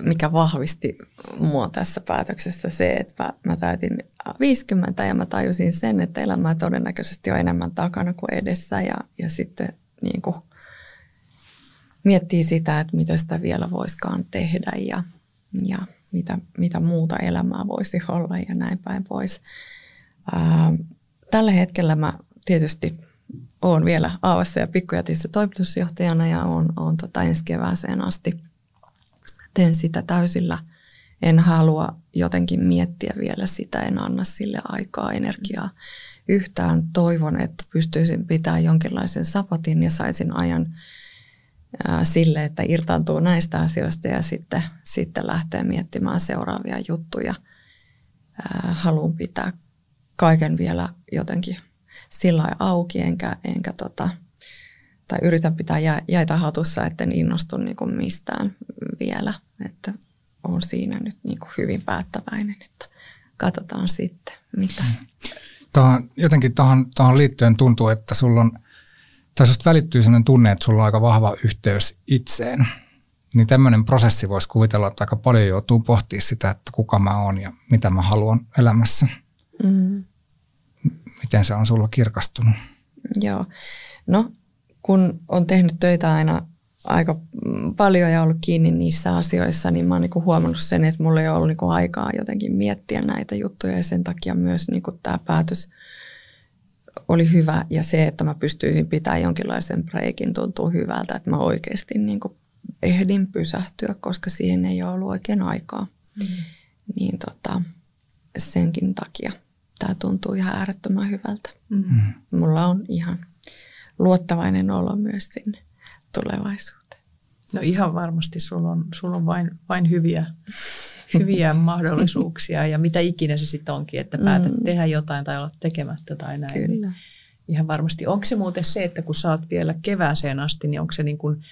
mikä vahvisti mua tässä päätöksessä se, että mä, täytin 50 ja mä tajusin sen, että elämää todennäköisesti on enemmän takana kuin edessä ja, ja sitten niin kuin miettii sitä, että mitä sitä vielä voiskaan tehdä ja, ja mitä, mitä muuta elämää voisi olla ja näin päin pois. Ää, tällä hetkellä mä tietysti olen vielä Aavassa ja Pikkujätissä toimitusjohtajana ja on, on tota ensi kevääseen asti – teen sitä täysillä. En halua jotenkin miettiä vielä sitä, en anna sille aikaa, energiaa. Yhtään toivon, että pystyisin pitämään jonkinlaisen sapatin ja saisin ajan sille, että irtaantuu näistä asioista ja sitten, sitten lähtee miettimään seuraavia juttuja. Haluan pitää kaiken vielä jotenkin sillä auki, enkä, enkä tota, tai yritän pitää jäitä hatussa, etten innostu niin kuin mistään vielä. Että on siinä nyt niin kuin hyvin päättäväinen, että katsotaan sitten mitä. Tuohon, jotenkin tuohon, tuohon liittyen tuntuu, että sulla on, tai susta välittyy sellainen tunne, että sulla on aika vahva yhteys itseen. Niin tämmöinen prosessi voisi kuvitella, että aika paljon joutuu pohtimaan sitä, että kuka mä oon ja mitä mä haluan elämässä. Mm. Miten se on sulla kirkastunut? Joo. No, kun on tehnyt töitä aina aika paljon ja ollut kiinni niissä asioissa, niin mä oon niinku huomannut sen, että mulla ei ole ollut niinku aikaa jotenkin miettiä näitä juttuja ja sen takia myös niinku tämä päätös oli hyvä ja se, että mä pystyisin pitämään jonkinlaisen breikin tuntuu hyvältä, että mä oikeasti niinku ehdin pysähtyä, koska siihen ei ole ollut oikein aikaa. Mm. Niin tota, senkin takia tämä tuntuu ihan äärettömän hyvältä. Mm. Mulla on ihan luottavainen olo myös sinne tulevaisuuteen. No ihan varmasti sulla on, sulla on vain, vain hyviä, hyviä [LAUGHS] mahdollisuuksia ja mitä ikinä se sitten onkin, että päätät mm. tehdä jotain tai olla tekemättä tai näin. Niin Kyllä. Niin ihan varmasti. Onko se muuten se, että kun saat vielä kevääseen asti, niin onko se niin kuin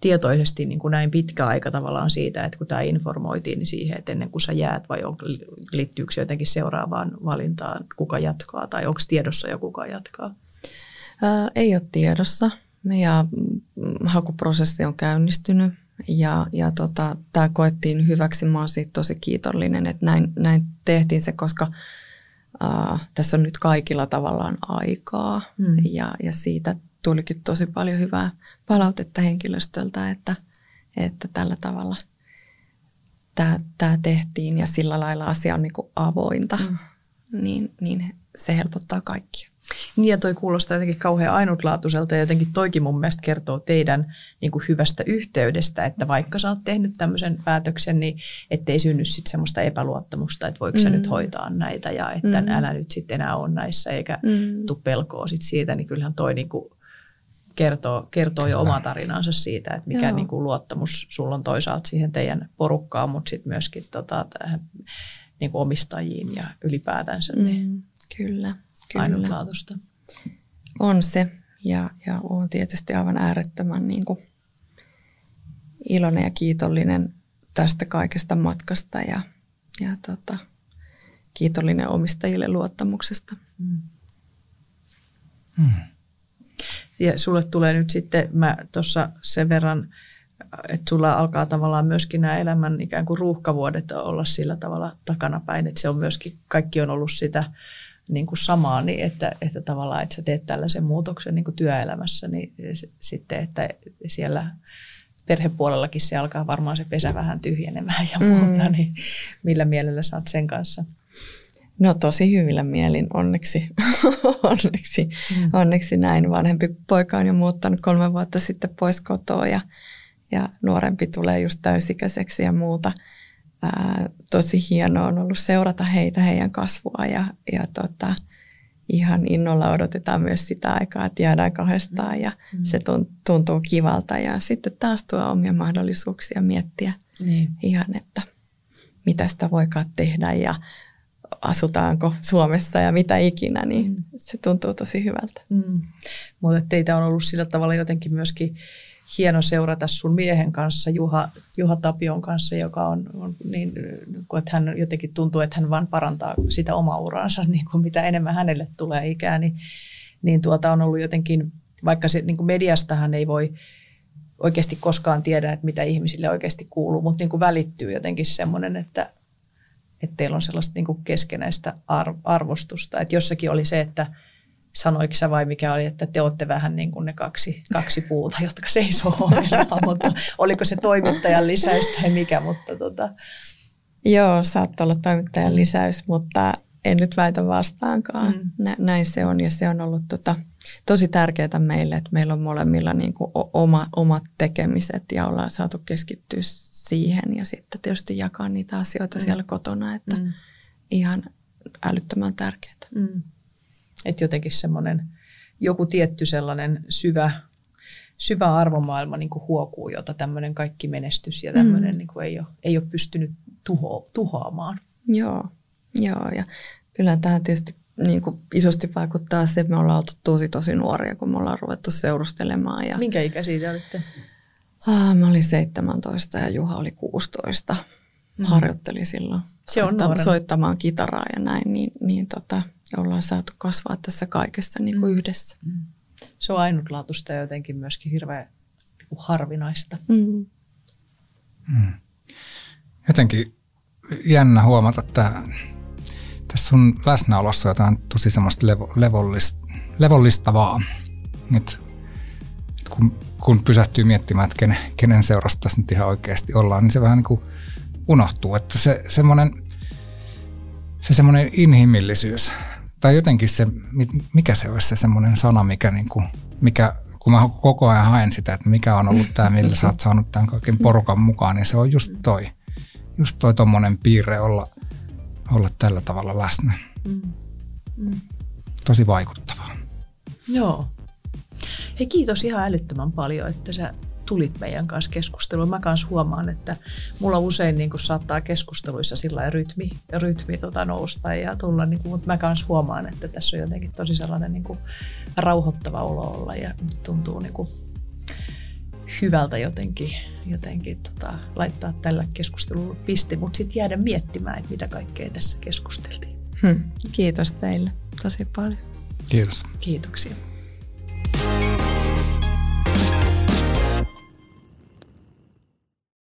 tietoisesti niin kuin näin pitkä aika tavallaan siitä, että kun tämä informoitiin niin siihen, että ennen kuin sä jäät vai on, liittyykö se jotenkin seuraavaan valintaan, kuka jatkaa tai onko tiedossa jo kuka jatkaa? Ää, ei ole tiedossa ja hakuprosessi on käynnistynyt ja, ja tota, tämä koettiin hyväksi. Mä olen siitä tosi kiitollinen, että näin, näin tehtiin se, koska äh, tässä on nyt kaikilla tavallaan aikaa mm. ja, ja siitä tulikin tosi paljon hyvää palautetta henkilöstöltä, että, että tällä tavalla tämä, tämä tehtiin ja sillä lailla asia on niin kuin avointa, mm. niin, niin se helpottaa kaikkia. Niin ja toi kuulostaa jotenkin kauhean ainutlaatuiselta ja jotenkin toikin mun mielestä kertoo teidän niin kuin hyvästä yhteydestä, että vaikka sä oot tehnyt tämmöisen päätöksen, niin ettei synny sitten semmoista epäluottamusta, että voiko mm. sä nyt hoitaa näitä ja että mm. älä nyt sitten enää ole näissä eikä mm. tuu pelkoa sit siitä, niin kyllähän toi niin kuin kertoo, kertoo jo oma tarinansa siitä, että mikä niin kuin luottamus sulla on toisaalta siihen teidän porukkaan, mutta sitten myöskin tota, tähän, niin kuin omistajiin ja ylipäätänsä. Niin mm, kyllä, kyllä. Ainutlaatuista. On se ja, ja on tietysti aivan äärettömän niin kuin iloinen ja kiitollinen tästä kaikesta matkasta ja, ja tota, kiitollinen omistajille luottamuksesta. Mm. Hmm. Ja sulle tulee nyt sitten, mä tuossa sen verran, että sulla alkaa tavallaan myöskin nämä elämän ikään kuin ruuhkavuodet olla sillä tavalla takanapäin, että se on myöskin, kaikki on ollut sitä niin kuin samaa, niin että, että tavallaan, että sä teet tällaisen muutoksen niin kuin työelämässä, niin sitten, että siellä perhepuolellakin se alkaa varmaan se pesä vähän tyhjenemään ja muuta, mm. niin millä mielellä sä oot sen kanssa? No tosi hyvillä mielin, onneksi, [LAUGHS] onneksi, mm. onneksi näin. Vanhempi poika on jo muuttanut kolme vuotta sitten pois kotoa ja, ja nuorempi tulee just täysikäiseksi ja muuta. Ää, tosi hienoa on ollut seurata heitä, heidän kasvua ja, ja tota, ihan innolla odotetaan myös sitä aikaa, että jäädään kahdestaan ja mm. se tuntuu kivalta. Ja sitten taas tuo omia mahdollisuuksia miettiä niin. ihan, että mitä sitä voikaan tehdä ja asutaanko Suomessa ja mitä ikinä, niin mm. se tuntuu tosi hyvältä. Mm. Mutta teitä on ollut sillä tavalla jotenkin myöskin hieno seurata sun miehen kanssa, Juha, Juha Tapion kanssa, joka on, on niin, että hän jotenkin tuntuu, että hän vaan parantaa sitä omaa uraansa, [LAUGHS] niin kuin mitä enemmän hänelle tulee ikää, niin, niin tuota on ollut jotenkin, vaikka se niin kuin mediastahan ei voi oikeasti koskaan tiedä, että mitä ihmisille oikeasti kuuluu, mutta niin kuin välittyy jotenkin semmoinen, että että teillä on sellaista niin kuin keskenäistä arvostusta. Että jossakin oli se, että sanoiko sä vai mikä oli, että te olette vähän niin kuin ne kaksi, kaksi puuta, jotka seisoo [LAUGHS] ohjelmaa, mutta oliko se toimittajan lisäys tai mikä, mutta tota. Joo, saattoi olla toimittajan lisäys, mutta en nyt väitä vastaankaan. Mm. Näin se on ja se on ollut tota, tosi tärkeää meille, että meillä on molemmilla niin kuin oma, omat tekemiset ja ollaan saatu keskittyä siihen ja sitten tietysti jakaa niitä asioita mm. siellä kotona, että mm. ihan älyttömän tärkeää. Mm. Että jotenkin semmoinen joku tietty sellainen syvä, syvä arvomaailma niin kuin huokuu, jota tämmöinen kaikki menestys ja tämmöinen mm. niin kuin ei, ole, ei ole pystynyt tuho, tuhoamaan. Joo, joo ja kyllä tähän tietysti niin kuin isosti vaikuttaa se, että me ollaan oltu tosi tosi nuoria, kun me ollaan ruvettu seurustelemaan. Ja... Minkä ikäisiä te olitte? Ah, mä olin 17 ja Juha oli 16. mm. harjoitteli silloin Se on soittamaan, soittamaan kitaraa ja näin, niin, niin tota, ollaan saatu kasvaa tässä kaikessa niin kuin mm. yhdessä. Mm. Se on ainutlaatuista ja jotenkin myöskin hirveän niin kuin harvinaista. Mm. Mm. Jotenkin jännä huomata että tässä sun läsnäolossa jotain tosi semmoista levo, levollista, levollistavaa. Et, et kun, kun pysähtyy miettimään, että kenen, kenen seurasta tässä nyt ihan oikeasti ollaan, niin se vähän niin kuin unohtuu. Että se semmoinen se semmoinen inhimillisyys, tai jotenkin se, mikä se olisi se semmoinen sana, mikä, niin kuin, mikä kun mä koko ajan haen sitä, että mikä on ollut tämä, millä sä oot saanut tämän kaiken porukan mukaan, niin se on just toi. Just toi tommonen piirre olla, olla tällä tavalla läsnä. Mm. Mm. Tosi vaikuttavaa. Joo. Hei kiitos ihan älyttömän paljon, että sä tulit meidän kanssa keskusteluun. Mä kanssa huomaan, että mulla usein niin kuin saattaa keskusteluissa sillä rytmi, rytmi tota nousta ja tulla, niin kuin, mutta mä kanssa huomaan, että tässä on jotenkin tosi sellainen niin kuin rauhoittava olo olla ja tuntuu niin kuin hyvältä jotenkin, jotenkin tota, laittaa tällä keskustelulla pisti, mutta sitten jäädä miettimään, että mitä kaikkea tässä keskusteltiin. Hmm. Kiitos teille tosi paljon. Kiitos. Kiitoksia.